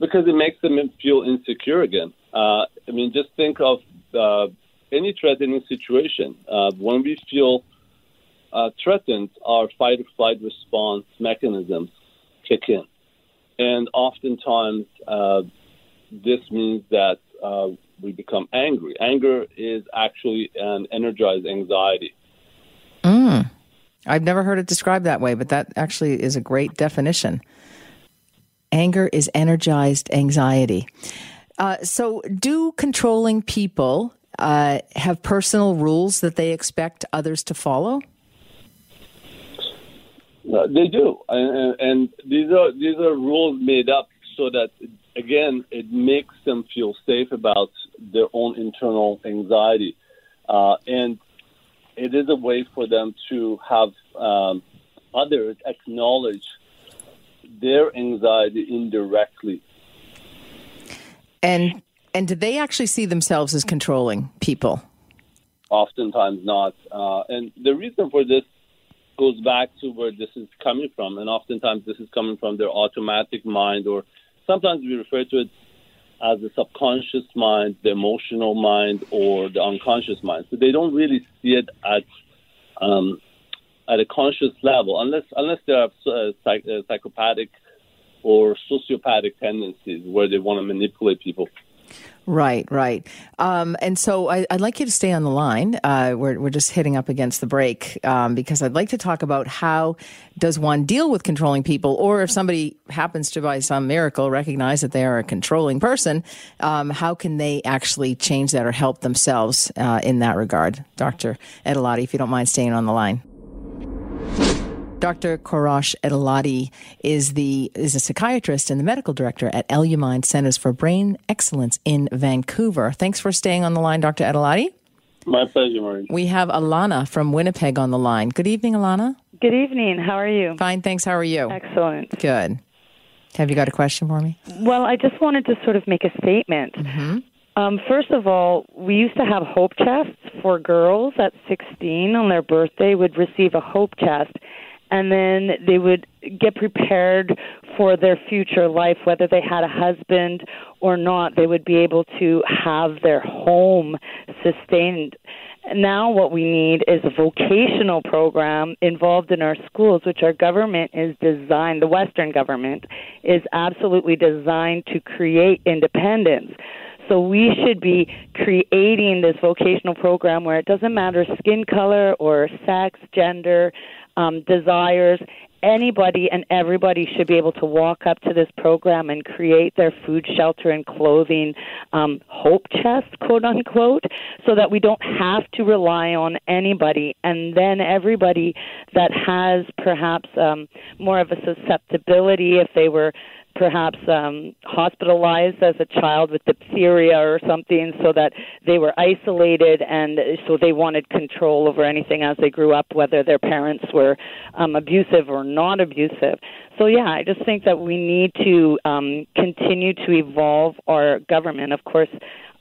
Because it makes them feel insecure again. Uh, I mean, just think of uh, any threatening situation. Uh, when we feel uh, threatened, our fight or flight response mechanisms kick in. And oftentimes, uh, this means that uh, we become angry. Anger is actually an energized anxiety. Mm. I've never heard it described that way, but that actually is a great definition. Anger is energized anxiety. Uh, so, do controlling people uh, have personal rules that they expect others to follow? Uh, they do, and, and, these are these are rules made up so that again it makes them feel safe about their own internal anxiety, uh, and it is a way for them to have um, others acknowledge their anxiety indirectly. And and do they actually see themselves as controlling people? Oftentimes not. Uh, and the reason for this goes back to where this is coming from. And oftentimes this is coming from their automatic mind, or sometimes we refer to it as the subconscious mind, the emotional mind, or the unconscious mind. So they don't really see it at um, at a conscious level, unless unless they have uh, psych- uh, psychopathic or sociopathic tendencies where they want to manipulate people. Right, right. Um, and so I, would like you to stay on the line. Uh, we're, we're just hitting up against the break um, because I'd like to talk about how does one deal with controlling people, or if somebody happens to, by some miracle, recognize that they are a controlling person, um, how can they actually change that or help themselves uh, in that regard? Dr. Edalati, if you don't mind staying on the line. Dr. Kourosh Edalati is the is a psychiatrist and the medical director at Elumind Centers for Brain Excellence in Vancouver. Thanks for staying on the line, Dr. Edalati. My pleasure, Maureen. We have Alana from Winnipeg on the line. Good evening, Alana. Good evening. How are you? Fine, thanks. How are you? Excellent. Good. Have you got a question for me? Well, I just wanted to sort of make a statement. Mm-hmm. Um, first of all, we used to have hope chests for girls at 16 on their birthday would receive a hope chest and then they would get prepared for their future life, whether they had a husband or not. They would be able to have their home sustained. Now, what we need is a vocational program involved in our schools, which our government is designed, the Western government is absolutely designed to create independence. So we should be creating this vocational program where it doesn't matter skin color or sex, gender, um, desires anybody and everybody should be able to walk up to this program and create their food, shelter, and clothing um, hope chest, quote unquote, so that we don't have to rely on anybody. And then everybody that has perhaps um, more of a susceptibility, if they were perhaps um, hospitalized as a child with diphtheria or something, so that they were isolated and so they wanted control over anything as they grew up, whether their parents were um, abusive or not abusive. So, yeah, I just think that we need to um, continue to evolve our government. Of course,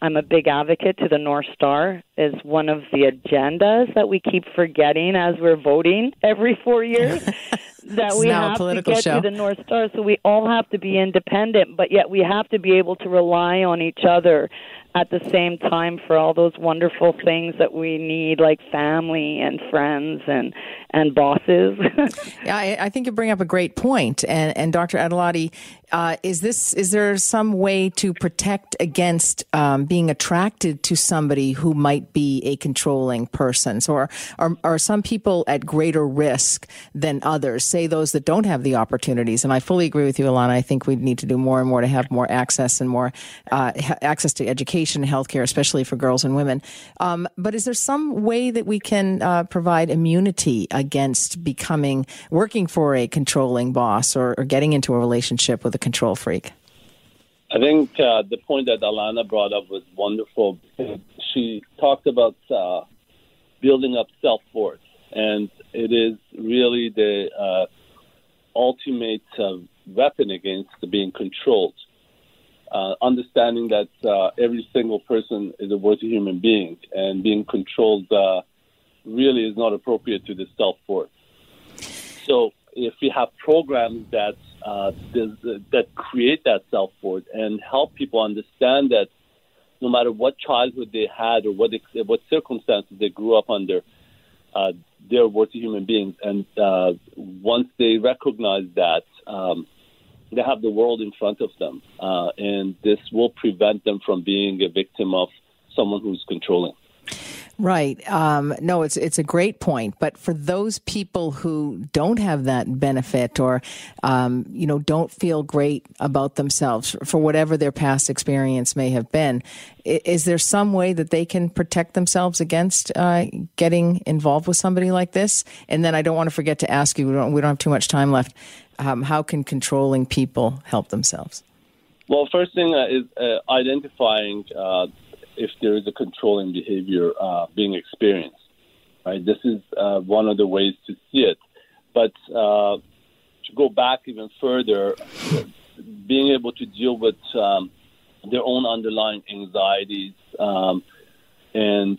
I'm a big advocate to the North Star is one of the agendas that we keep forgetting as we're voting every four years. that we have to get show. to the North Star. So we all have to be independent, but yet we have to be able to rely on each other at the same time for all those wonderful things that we need, like family and friends and and bosses. yeah, I, I, think you bring up a great point. And, and Dr. Edalati, uh, is this is there some way to protect against um, being attracted to somebody who might be a controlling person? So are, are are some people at greater risk than others? Say those that don't have the opportunities. And I fully agree with you, Alana. I think we need to do more and more to have more access and more uh, access to education healthcare, especially for girls and women. Um, but is there some way that we can uh, provide immunity against becoming working for a controlling boss or, or getting into a relationship with a control freak? I think uh, the point that Alana brought up was wonderful. She talked about uh, building up self worth, and it is really the uh, ultimate uh, weapon against being controlled uh, understanding that uh, every single person is a worthy human being and being controlled really is not appropriate to the self worth. So if we have programs that uh, that create that self worth and help people understand that no matter what childhood they had or what what circumstances they grew up under, uh, they're worthy human beings. And uh, once they recognize that, um, they have the world in front of them, uh, and this will prevent them from being a victim of someone who's controlling. Right. Um, no, it's it's a great point. But for those people who don't have that benefit, or um, you know, don't feel great about themselves for whatever their past experience may have been, is there some way that they can protect themselves against uh, getting involved with somebody like this? And then I don't want to forget to ask you. We don't we don't have too much time left. Um, how can controlling people help themselves? Well, first thing uh, is uh, identifying uh, if there is a controlling behavior uh, being experienced. Right, this is uh, one of the ways to see it. But uh, to go back even further, being able to deal with um, their own underlying anxieties um, and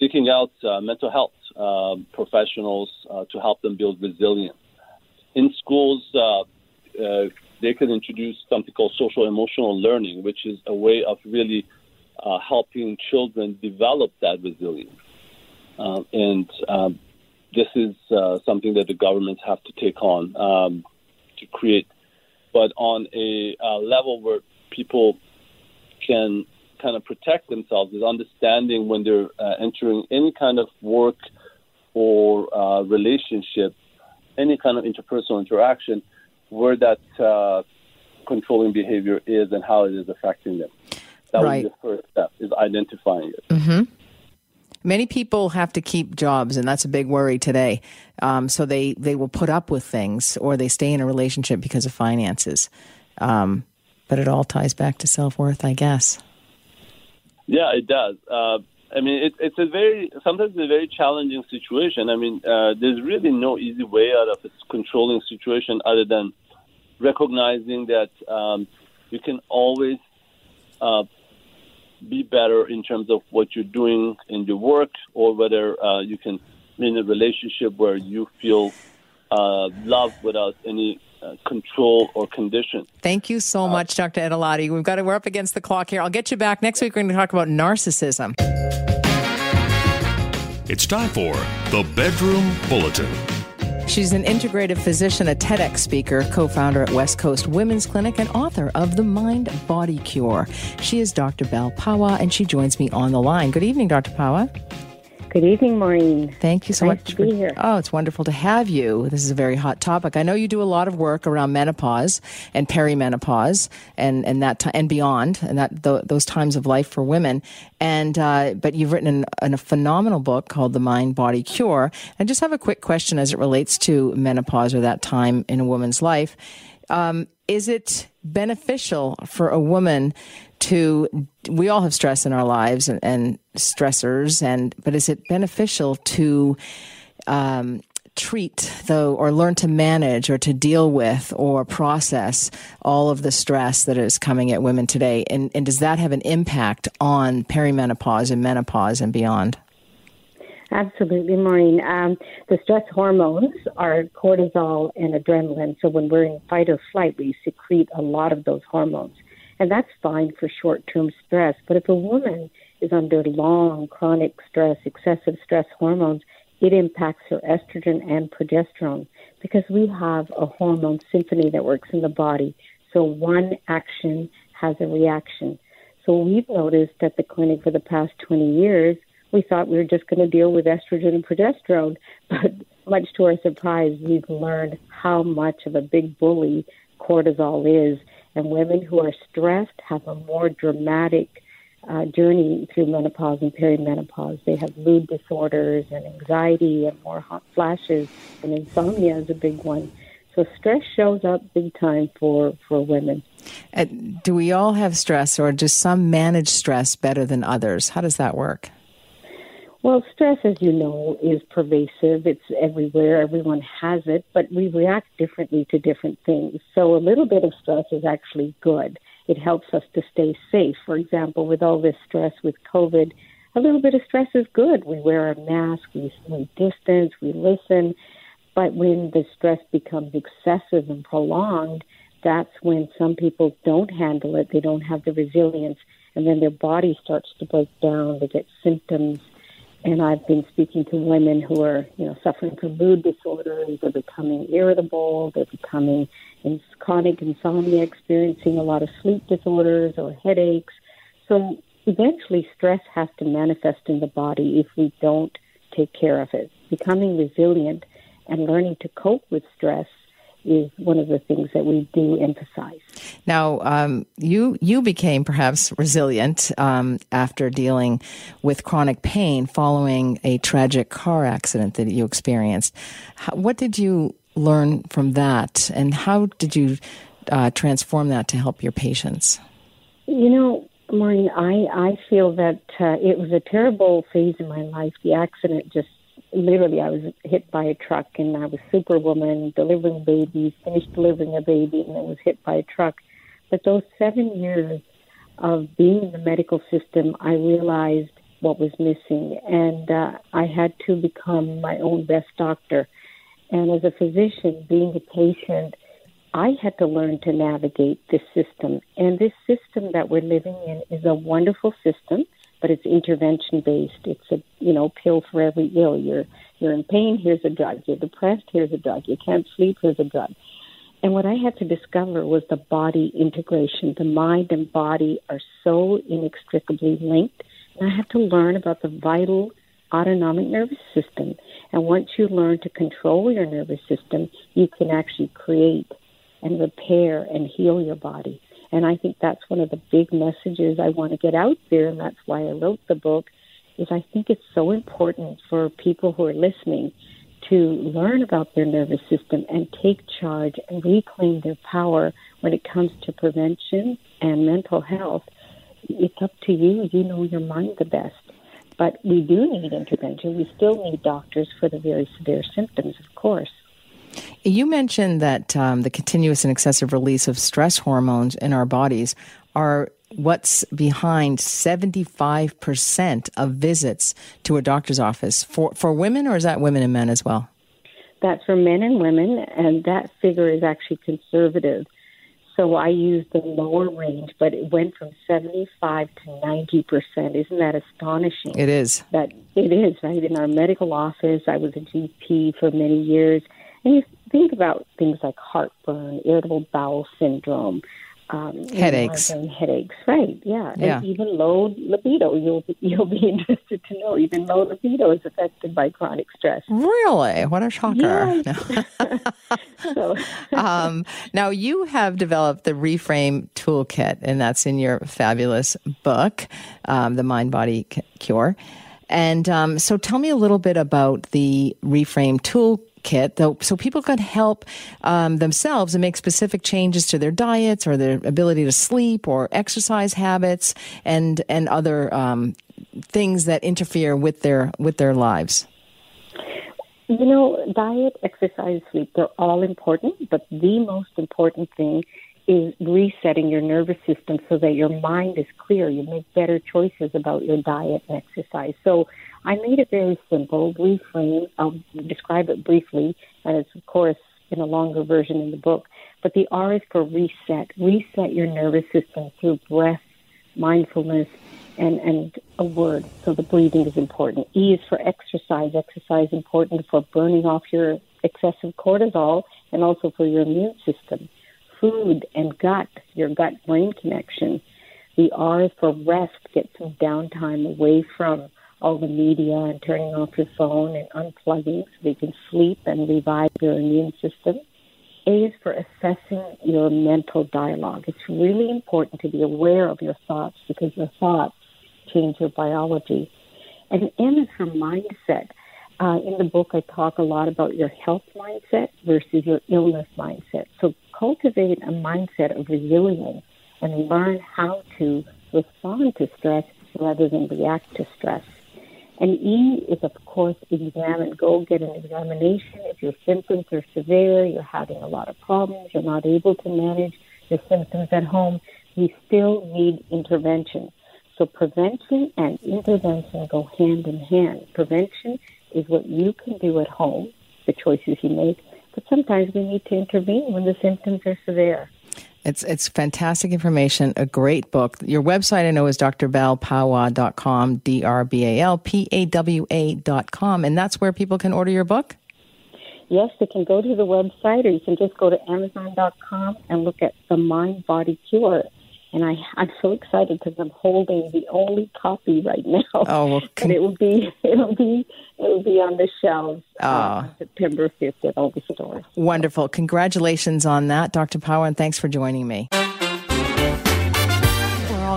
seeking out uh, mental health uh, professionals uh, to help them build resilience. In schools, they can introduce something called social emotional learning, which is a way of really uh, helping children develop that resilience. Uh, and um, this is uh, something that the governments have to take on um, to create. But on a uh, level where people can kind of protect themselves is understanding when they're uh, entering any kind of work or uh, relationship, any kind of interpersonal interaction, where that controlling behavior is and how it is affecting them. That right. was the first step, is identifying it. Mm-hmm. Many people have to keep jobs, and that's a big worry today. Um, so they, they will put up with things or they stay in a relationship because of finances. Um, but it all ties back to self worth, I guess. Yeah, it does. Uh, I mean, it, it's a very sometimes it's a very challenging situation. I mean, uh, there's really no easy way out of a controlling situation other than recognizing that um, you can always uh, be better in terms of what you're doing in your work or whether uh, you can be in a relationship where you feel uh, love without any uh, control or condition. Thank you so uh, much, Dr. Edalati. We've got to, we're up against the clock here. I'll get you back next week. We're going to talk about narcissism. It's time for the Bedroom Bulletin. She's an integrative physician, a TEDx speaker, co founder at West Coast Women's Clinic, and author of The Mind Body Cure. She is Dr. Bal Pawa, and she joins me on the line. Good evening, Dr. Pawa. Good evening, Maureen. Thank you so nice much to for be here. Oh, it's wonderful to have you. This is a very hot topic. I know you do a lot of work around menopause and perimenopause and and that t- and beyond and that th- those times of life for women. And uh, but you've written an, an, a phenomenal book called The Mind Body Cure. And just have a quick question as it relates to menopause or that time in a woman's life. Um, is it beneficial for a woman to we all have stress in our lives and, and stressors and but is it beneficial to um, treat though or learn to manage or to deal with or process all of the stress that is coming at women today and, and does that have an impact on perimenopause and menopause and beyond Absolutely, Maureen. Um, the stress hormones are cortisol and adrenaline. So when we're in fight or flight, we secrete a lot of those hormones. And that's fine for short term stress. But if a woman is under long, chronic stress, excessive stress hormones, it impacts her estrogen and progesterone because we have a hormone symphony that works in the body. So one action has a reaction. So we've noticed at the clinic for the past 20 years, we thought we were just going to deal with estrogen and progesterone, but much to our surprise, we've learned how much of a big bully cortisol is. And women who are stressed have a more dramatic uh, journey through menopause and perimenopause. They have mood disorders and anxiety and more hot flashes, and insomnia is a big one. So stress shows up big time for for women. Do we all have stress, or does some manage stress better than others? How does that work? Well, stress, as you know, is pervasive. It's everywhere. Everyone has it, but we react differently to different things. So a little bit of stress is actually good. It helps us to stay safe. For example, with all this stress with COVID, a little bit of stress is good. We wear a mask, we, we distance, we listen. But when the stress becomes excessive and prolonged, that's when some people don't handle it. They don't have the resilience, and then their body starts to break down. They get symptoms and I've been speaking to women who are, you know, suffering from mood disorders. They're becoming irritable. They're becoming in chronic insomnia, experiencing a lot of sleep disorders or headaches. So eventually, stress has to manifest in the body if we don't take care of it. Becoming resilient and learning to cope with stress is one of the things that we do emphasize. Now, um, you you became perhaps resilient um, after dealing with chronic pain following a tragic car accident that you experienced. How, what did you learn from that, and how did you uh, transform that to help your patients? You know, Maureen, I I feel that uh, it was a terrible phase in my life. The accident just literally I was hit by a truck and I was superwoman delivering babies, finished delivering a baby and then was hit by a truck. But those seven years of being in the medical system, I realized what was missing and uh, I had to become my own best doctor. And as a physician, being a patient, I had to learn to navigate this system. And this system that we're living in is a wonderful system but it's intervention based. It's a you know pill for every ill. You're you're in pain. Here's a drug. You're depressed. Here's a drug. You can't sleep. Here's a drug. And what I had to discover was the body integration. The mind and body are so inextricably linked. And I had to learn about the vital autonomic nervous system. And once you learn to control your nervous system, you can actually create and repair and heal your body. And I think that's one of the big messages I want to get out there, and that's why I wrote the book. Is I think it's so important for people who are listening to learn about their nervous system and take charge and reclaim their power when it comes to prevention and mental health. It's up to you. You know your mind the best. But we do need intervention. We still need doctors for the very severe symptoms, of course. You mentioned that um, the continuous and excessive release of stress hormones in our bodies are what's behind 75% of visits to a doctor's office for, for women, or is that women and men as well? That's for men and women, and that figure is actually conservative. So I used the lower range, but it went from 75 to 90 percent. Isn't that astonishing? It is. That it is right in our medical office. I was a GP for many years, you think about things like heartburn, irritable bowel syndrome, um, Headaches. migraine headaches, right? Yeah, Yeah. and even low libido. You'll you'll be interested to know even low libido is affected by chronic stress. Really? What a shocker. So, um, now, you have developed the Reframe Toolkit, and that's in your fabulous book, um, The Mind Body Cure. And um, so, tell me a little bit about the Reframe Toolkit, though, so people can help um, themselves and make specific changes to their diets or their ability to sleep or exercise habits and and other um, things that interfere with their with their lives. You know, diet, exercise, sleep, they're all important, but the most important thing is resetting your nervous system so that your mind is clear. You make better choices about your diet and exercise. So I made it very simple, reframe. I'll describe it briefly, and it's, of course, in a longer version in the book. But the R is for reset. Reset your nervous system through breath, mindfulness, and, and a word. So the breathing is important. E is for exercise. Exercise important for burning off your excessive cortisol and also for your immune system. Food and gut, your gut brain connection. The R is for rest. Get some downtime away from all the media and turning off your phone and unplugging so you can sleep and revive your immune system. A is for assessing your mental dialogue. It's really important to be aware of your thoughts because your thoughts change your biology. And M is for mindset. Uh, in the book, I talk a lot about your health mindset versus your illness mindset. So cultivate a mindset of resilience and learn how to respond to stress rather than react to stress. And E is, of course, examine. Go get an examination. If your symptoms are severe, you're having a lot of problems, you're not able to manage your symptoms at home, we still need intervention. So prevention and intervention go hand in hand. Prevention is what you can do at home, the choices you make, but sometimes we need to intervene when the symptoms are severe. It's it's fantastic information, a great book. Your website I know is drbalpawa.com, D R B A L P A W A.com, and that's where people can order your book? Yes, they can go to the website or you can just go to Amazon.com and look at The Mind Body Cure. And I, I'm so excited because I'm holding the only copy right now. Oh, well, and it will be it'll be it'll be on the shelves uh, on September 5th at all the stores. Wonderful. Congratulations on that, Dr. Pawa, and thanks for joining me.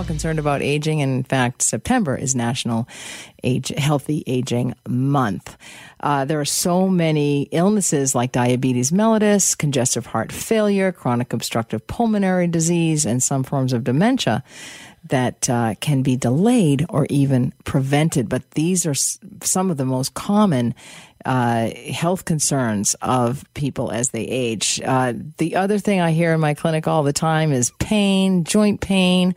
All concerned about aging, and in fact, September is National Age Healthy Aging Month. Uh, there are so many illnesses like diabetes mellitus, congestive heart failure, chronic obstructive pulmonary disease, and some forms of dementia that uh, can be delayed or even prevented. But these are some of the most common uh, health concerns of people as they age. Uh, the other thing I hear in my clinic all the time is pain, joint pain,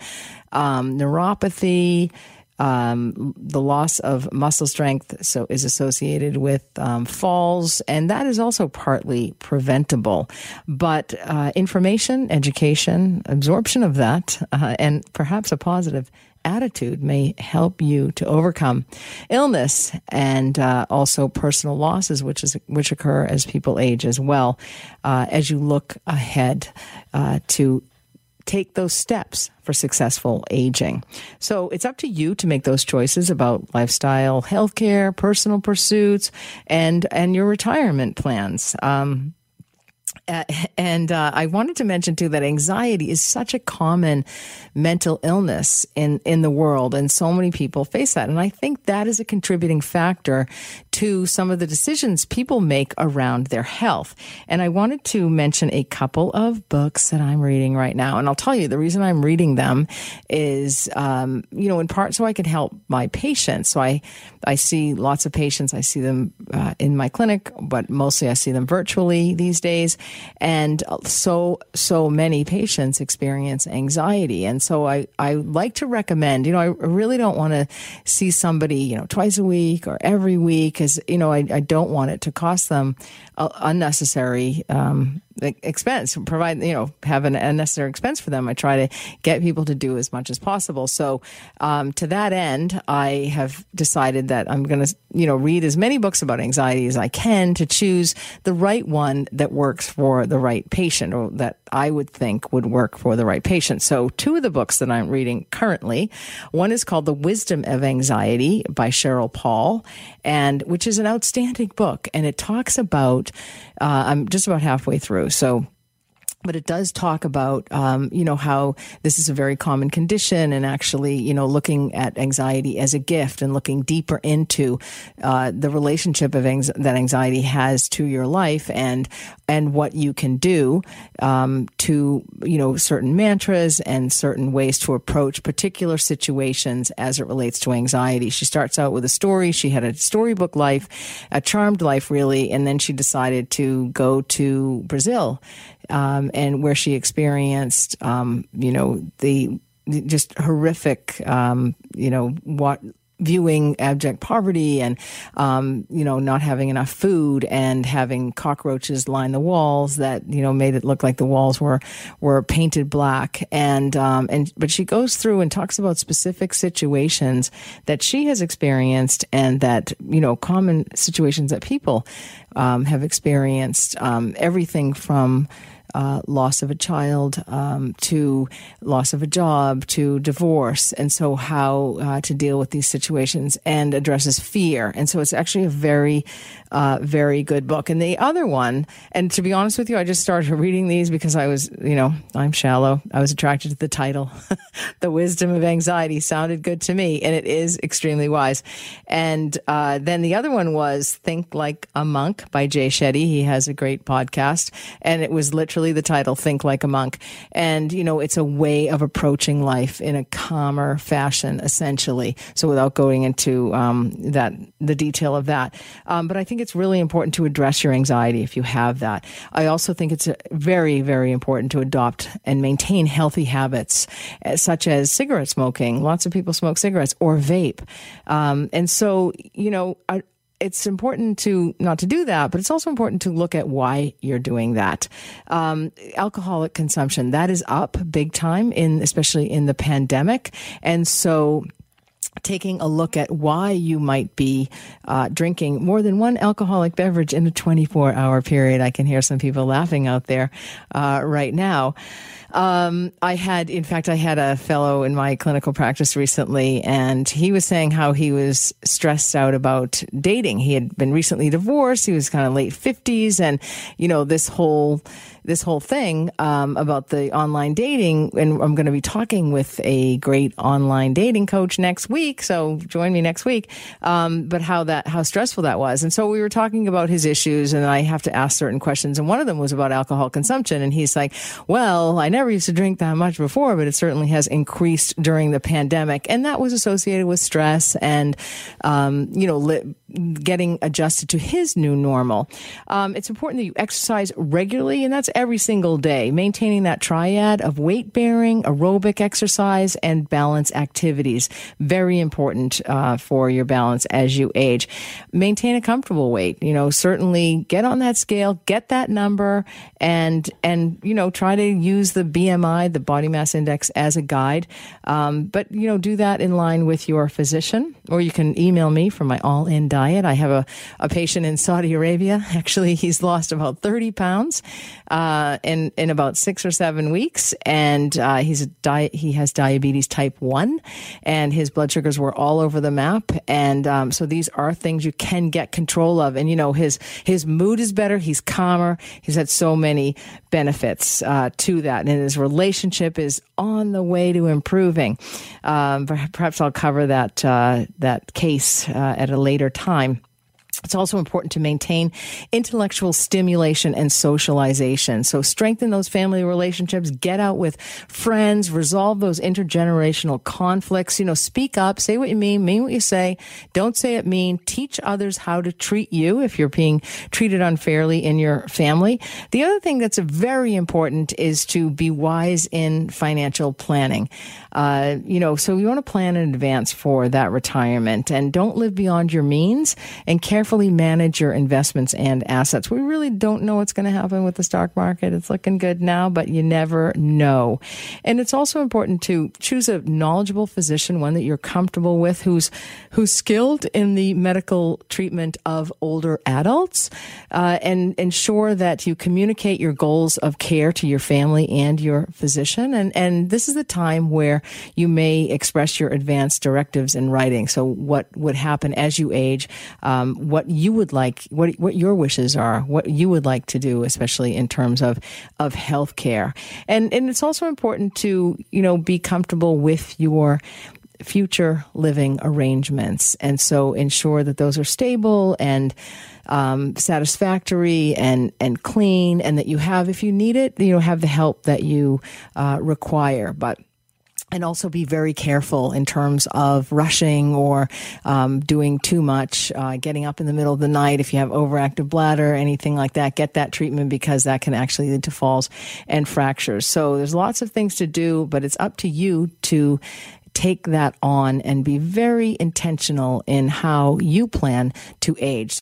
um, neuropathy. Um, the loss of muscle strength so is associated with um, falls, and that is also partly preventable. But uh, information, education, absorption of that, uh, and perhaps a positive attitude may help you to overcome illness and uh, also personal losses, which is which occur as people age as well. Uh, as you look ahead uh, to take those steps for successful aging. So it's up to you to make those choices about lifestyle, healthcare, personal pursuits, and and your retirement plans. Um, uh, and uh, I wanted to mention too that anxiety is such a common mental illness in in the world, and so many people face that. And I think that is a contributing factor to some of the decisions people make around their health. And I wanted to mention a couple of books that I'm reading right now, and I'll tell you the reason I'm reading them is, um, you know, in part so I can help my patients. So I I see lots of patients. I see them uh, in my clinic, but mostly I see them virtually these days. And so, so many patients experience anxiety. And so I, I like to recommend, you know, I really don't want to see somebody, you know, twice a week or every week because, you know, I, I don't want it to cost them unnecessary, um, expense, provide, you know, have an unnecessary expense for them. I try to get people to do as much as possible. So, um, to that end, I have decided that I'm going to, you know, read as many books about anxiety as I can to choose the right one that works for the right patient or that I would think would work for the right patient. So, two of the books that I'm reading currently, one is called The Wisdom of Anxiety by Sheryl Paul, and which is an outstanding book. And it talks about, uh, I'm just about halfway through. So, but it does talk about, um, you know, how this is a very common condition and actually, you know, looking at anxiety as a gift and looking deeper into uh, the relationship of that anxiety has to your life and and what you can do um, to, you know, certain mantras and certain ways to approach particular situations as it relates to anxiety. She starts out with a story. She had a storybook life, a charmed life, really, and then she decided to go to Brazil um, and where she experienced, um, you know, the just horrific, um, you know, what viewing abject poverty and um, you know not having enough food and having cockroaches line the walls that you know made it look like the walls were were painted black. And um, and but she goes through and talks about specific situations that she has experienced and that you know common situations that people um, have experienced um, everything from uh, loss of a child um, to loss of a job to divorce, and so how uh, to deal with these situations and addresses fear. And so it's actually a very, uh, very good book. And the other one, and to be honest with you, I just started reading these because I was, you know, I'm shallow. I was attracted to the title. the Wisdom of Anxiety sounded good to me, and it is extremely wise. And uh, then the other one was Think Like a Monk by Jay Shetty. He has a great podcast, and it was literally the title, Think Like a Monk. And, you know, it's a way of approaching life in a calmer fashion, essentially. So without going into um, that, the detail of that. Um, but I think it's really important to address your anxiety if you have that. I also think it's very, very important to adopt and maintain healthy habits, uh, such as cigarette smoking. Lots of people smoke cigarettes or vape. Um, and so, you know, I, it's important to not to do that, but it's also important to look at why you're doing that. Um, alcoholic consumption that is up big time in especially in the pandemic, and so taking a look at why you might be uh, drinking more than one alcoholic beverage in a 24 hour period. I can hear some people laughing out there uh, right now. Um, I had, in fact, I had a fellow in my clinical practice recently, and he was saying how he was stressed out about dating. He had been recently divorced. He was kind of late 50s, and, you know, this whole this whole thing um, about the online dating, and I'm going to be talking with a great online dating coach next week. So join me next week. Um, but how that how stressful that was, and so we were talking about his issues, and I have to ask certain questions, and one of them was about alcohol consumption, and he's like, "Well, I never used to drink that much before, but it certainly has increased during the pandemic, and that was associated with stress and um, you know li- getting adjusted to his new normal. Um, it's important that you exercise regularly, and that's every single day, maintaining that triad of weight bearing, aerobic exercise, and balance activities. Very important uh, for your balance as you age. Maintain a comfortable weight. You know, certainly get on that scale, get that number, and and you know try to use the BMI, the body mass index, as a guide. Um, but you know, do that in line with your physician, or you can email me for my all in diet. I have a, a patient in Saudi Arabia. Actually, he's lost about 30 pounds. Uh, in in about six or seven weeks, and uh, he's a he has diabetes type one, and his blood sugars were all over the map. And um, so these are things you can get control of. And you know his his mood is better. He's calmer. He's had so many benefits uh, to that, and his relationship is on the way to improving. Um, perhaps I'll cover that uh, that case uh, at a later time. It's also important to maintain intellectual stimulation and socialization. So strengthen those family relationships, get out with friends, resolve those intergenerational conflicts, you know, speak up, say what you mean, mean what you say, don't say it mean, teach others how to treat you if you're being treated unfairly in your family. The other thing that's very important is to be wise in financial planning. Uh, you know, so you want to plan in advance for that retirement and don't live beyond your means and carefully carefully manage your investments and assets. We really don't know what's going to happen with the stock market. It's looking good now, but you never know. And it's also important to choose a knowledgeable physician, one that you're comfortable with, who's who's skilled in the medical treatment of older adults, uh, and ensure that you communicate your goals of care to your family and your physician. And and this is the time where you may express your advanced directives in writing. So what would happen as you age, um, what you would like, what what your wishes are, what you would like to do, especially in terms of of health care. And and it's also important to you know be comfortable with your future living arrangements. And so ensure that those are stable and um, satisfactory and, and clean and that you have, if you need it, you know, have the help that you uh, require. But and also be very careful in terms of rushing or um, doing too much, uh, getting up in the middle of the night. If you have overactive bladder, anything like that, get that treatment because that can actually lead to falls and fractures. So there's lots of things to do, but it's up to you to take that on and be very intentional in how you plan to age.